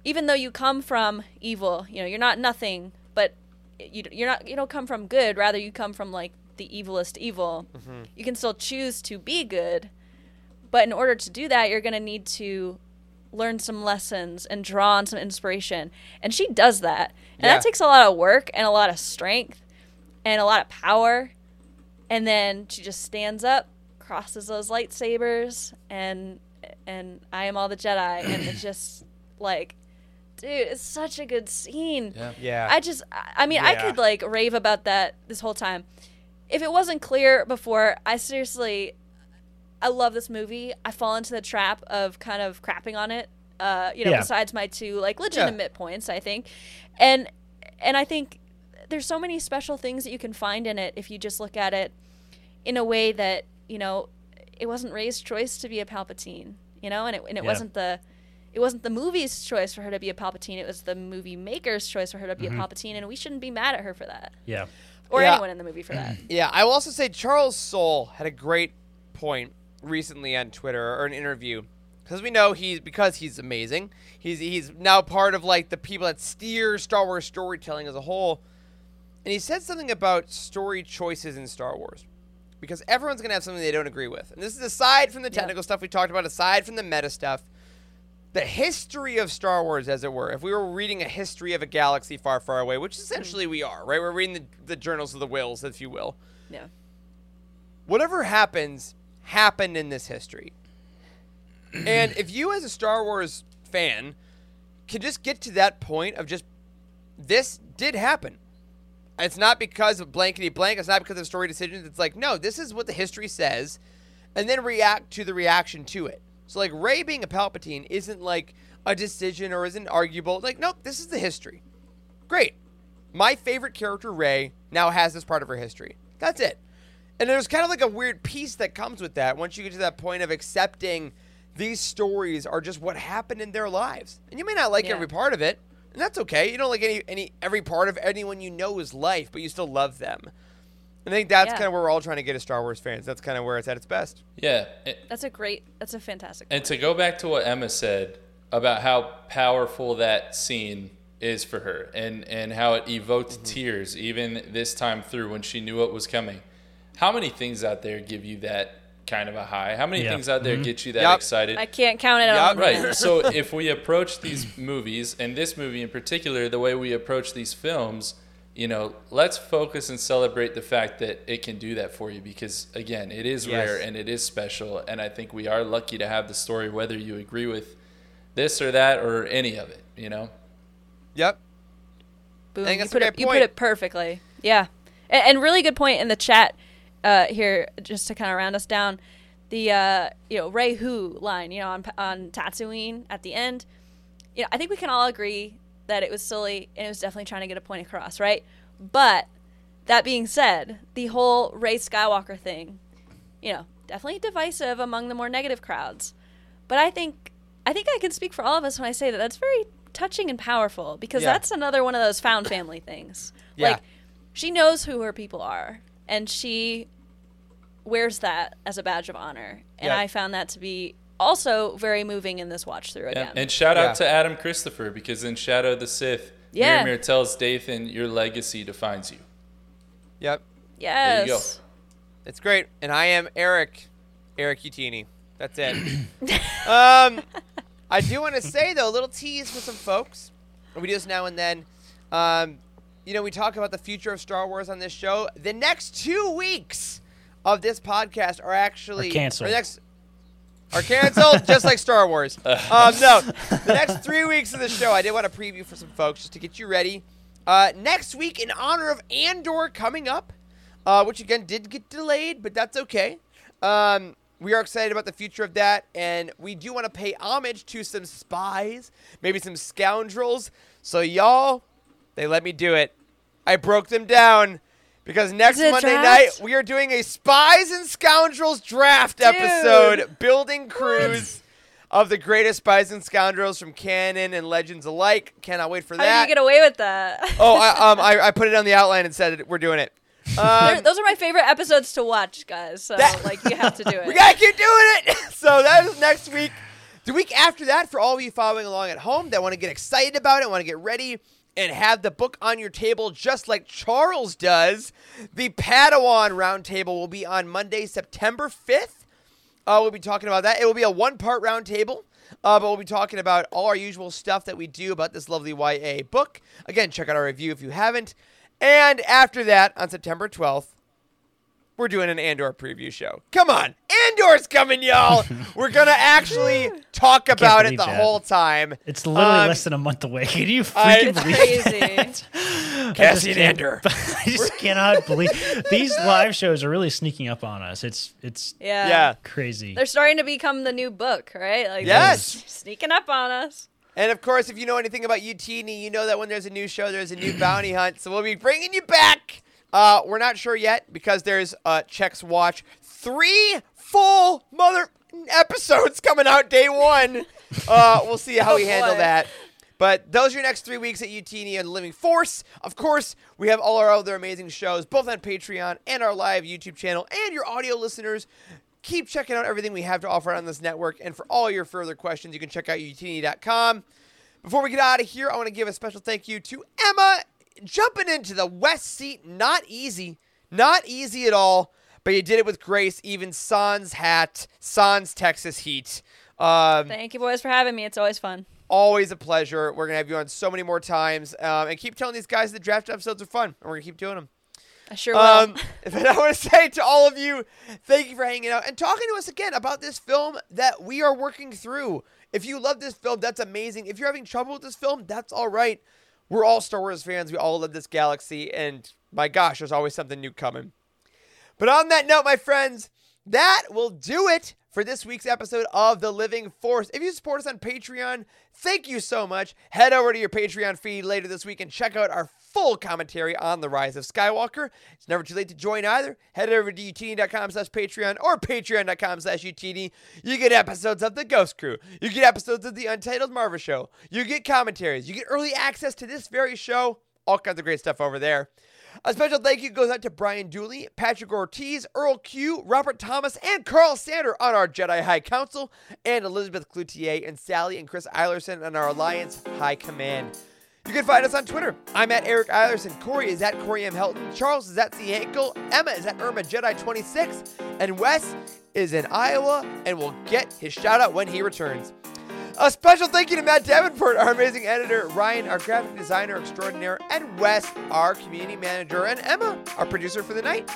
even though you come from evil, you know, you're not nothing, but you you're not you don't come from good. Rather, you come from like the evilest evil. You can still choose to be good, but in order to do that, you're gonna need to learn some lessons and draw on some inspiration. And she does that, and Yeah. that takes a lot of work and a lot of strength and a lot of power. And then she just stands up, crosses those lightsabers, and and I am all the Jedi, and it's just like dude, it's such a good scene. Yeah. Yeah. I just, I I mean, I could like rave about that this whole time. If it wasn't clear before, I seriously, I love this movie. I fall into the trap of kind of crapping on it. Uh, you know, Yeah. besides my two like legitimate points, I think, and and I think there's so many special things that you can find in it if you just look at it in a way that you know it wasn't Rey's choice to be a Palpatine, you know, and it and it Yeah. wasn't the it wasn't the movie's choice for her to be a Palpatine. It was the movie maker's choice for her to be a Palpatine, and we shouldn't be mad at her for that, Yeah. or Yeah. anyone in the movie for that. Yeah, I will also say Charles Soule had a great point recently on Twitter or an interview because we know he's because he's amazing. He's he's now part of like the people that steer Star Wars storytelling as a whole, and he said something about story choices in Star Wars because everyone's gonna have something they don't agree with, and this is aside from the technical stuff we talked about, aside from the meta stuff. The history of Star Wars, as it were, if we were reading a history of a galaxy far, far away, which essentially mm. we are, right? We're reading the, the journals of the wills, if you will Yeah, whatever happens happened in this history. and if you as a Star Wars fan can just get to that point of just this did happen. It's not because of blankety blank, it's not because of story decisions. It's like, no, this is what the history says, and then react to the reaction to it. So like Rey being a Palpatine isn't like a decision or isn't arguable. Like, nope, this is the history. Great. My favorite character, Rey, now has this part of her history. That's it. And there's kind of like a weird piece that comes with that once you get to that point of accepting these stories are just what happened in their lives. And you may not like Yeah. every part of it, and that's okay. You don't like any any every part of anyone you know's life, but you still love them. And I think that's Yeah. kind of where we're all trying to get as Star Wars fans. That's kind of where it's at its best. Yeah. a- that's a great, that's a fantastic. And point. to go back to what Emma said about how powerful that scene is for her and, and how it evoked Mm-hmm. tears even this time through when she knew what was coming. How many things out there give you that kind of a high? How many Yeah. things out there mm-hmm. get you that Yup. excited? I can't count it Yeah, on Right. So if we approach these movies and this movie in particular, the way we approach these films, you know, let's focus and celebrate the fact that it can do that for you because again, it is Yes. rare and it is special and I think we are lucky to have the story whether you agree with this or that or any of it, you know. Yep. Boom. think You that's a put great it. You put it perfectly. Yeah, and, and really good point in the chat uh, here, just to kind of round us down. The uh, you know Rey Who line, you know, on on Tatooine at the end. You know, I think we can all agree that it was silly and it was definitely trying to get a point across, right? But that being said, the whole Rey Skywalker thing, you know, definitely divisive among the more negative crowds. But I think I think I can speak for all of us when I say that that's very touching and powerful because Yeah. that's another one of those found family things. Yeah. Like she knows who her people are and she wears that as a badge of honor. And Yeah. I found that to be also very moving in this watch through Yeah. again. And shout Yeah. out to Adam Christopher because in Shadow of the Sith, Yeah. Miramir tells Dathan, your legacy defines you. Yep. yes. There you go. It's great. And I am Eric, Eric Youtini. That's it. um, I do want to say though, a little tease for some folks. We do this now and then. Um, you know, we talk about the future of Star Wars on this show. The next two weeks of this podcast are actually Are canceled. or next are canceled, just like Star Wars. Um, no, the next three weeks of the show, I did want to preview for some folks just to get you ready. Uh, next week, in honor of Andor coming up, uh, which again did get delayed, but that's okay. Um, we are excited about the future of that, and we do want to pay homage to some spies, maybe some scoundrels. So, y'all, they let me do it. I broke them down because next Monday draft? night we are doing a Spies and Scoundrels draft episode, building crews of the greatest Spies and Scoundrels from canon and legends alike. Cannot wait for that. How did you get away with that? oh, I, um, I, I put it on the outline and said it, we're doing it. Um, Those are my favorite episodes to watch, guys. So That- like you have to do it. we gotta keep doing it. so that is next week. The week after that, for all of you following along at home that want to get excited about it, want to get ready and have the book on your table just like Charles does, the Padawan Roundtable will be on Monday, September 5th. Uh, we'll be talking about that. It will be a one part roundtable. Uh, but we'll be talking about all our usual stuff that we do about this lovely YA book. Again, check out our review if you haven't. And after that, on September 12th, we're doing an Andor preview show. Come on, Andor's coming, y'all. we're gonna actually talk about it the that. whole time. It's literally Um, less than a month away. Can you freaking It's believe crazy. that? Cassian can't- Andor. I just cannot believe these live shows are really sneaking up on us. It's it's Yeah. Yeah. crazy. They're starting to become the new book, right? Like Yes. sneaking up on us. And of course, if you know anything about Youtini, you know that when there's a new show, there's a new bounty hunt. So we'll be bringing you back. Uh, we're not sure yet because there's uh, Checks Watch three full mother episodes coming out day one. Uh, we'll see how Oh, we handle boy. that. But those are your next three weeks at Youtini and Living Force. Of course, we have all our other amazing shows, both on Patreon and our live YouTube channel, and your audio listeners. Keep checking out everything we have to offer on this network. And for all your further questions, you can check out youtini.com. Before we get out of here, I want to give a special thank you to Emma jumping into the West seat. Not easy. Not easy at all. But you did it with grace. Even Sans hat, Sans Texas heat. Um, Thank you, boys, for having me. It's always fun. always a pleasure. We're gonna have you on so many more times, um, and keep telling these guys the draft episodes are fun, and we're gonna keep doing them. I sure will. Um, but I want to say to all of you, thank you for hanging out and talking to us again about this film that we are working through. If you love this film, that's amazing. If you're having trouble with this film, that's all right. We're all Star Wars fans. We all love this galaxy, and my gosh, there's always something new coming. But on that note, my friends, that will do it for this week's episode of The Living Force. If you support us on Patreon, thank you so much. Head over to your Patreon feed later this week and check out our full commentary on The Rise of Skywalker. It's never too late to join either. Head over to youtini.com slash Patreon or patreon.com slash youtini. You get episodes of The Ghost Crew. You get episodes of The Untitled Marvel Show. You get commentaries. You get early access to this very show. All kinds of great stuff over there. A special thank you goes out to Brian Dooley, Patrick Ortiz, Earl Q, Robert Thomas, and Carl Sander on our Jedi High Council, and Elizabeth Cloutier and Sally and Chris Eilerson on our Alliance High Command. You can find us on Twitter. I'm at Eric Eilerson. Corey is at Corey M. Helton. Charles is at C. Hankel. Emma is at Irma Jedi 26. And Wes is in Iowa and will get his shout out when he returns. A special thank you to Matt Davenport, our amazing editor, Ryan, our graphic designer extraordinaire, and Wes, our community manager, and Emma, our producer for the night.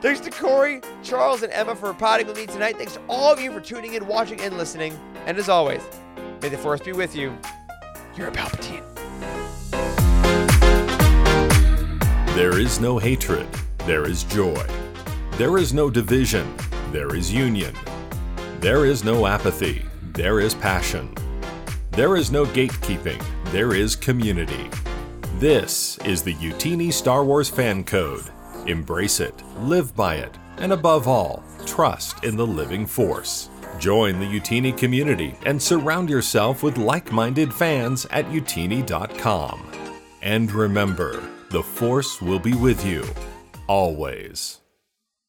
Thanks to Corey, Charles, and Emma for potting with me tonight. Thanks to all of you for tuning in, watching, and listening. And as always, may the force be with you. You're a Palpatine. There is no hatred, there is joy. There is no division, there is union. There is no apathy, there is passion. There is no gatekeeping, there is community. This is the Youtini Star Wars fan code. Embrace it, live by it, and above all, trust in the living force. Join the Youtini community and surround yourself with like minded fans at youtini.com. And remember, the Force will be with you, always.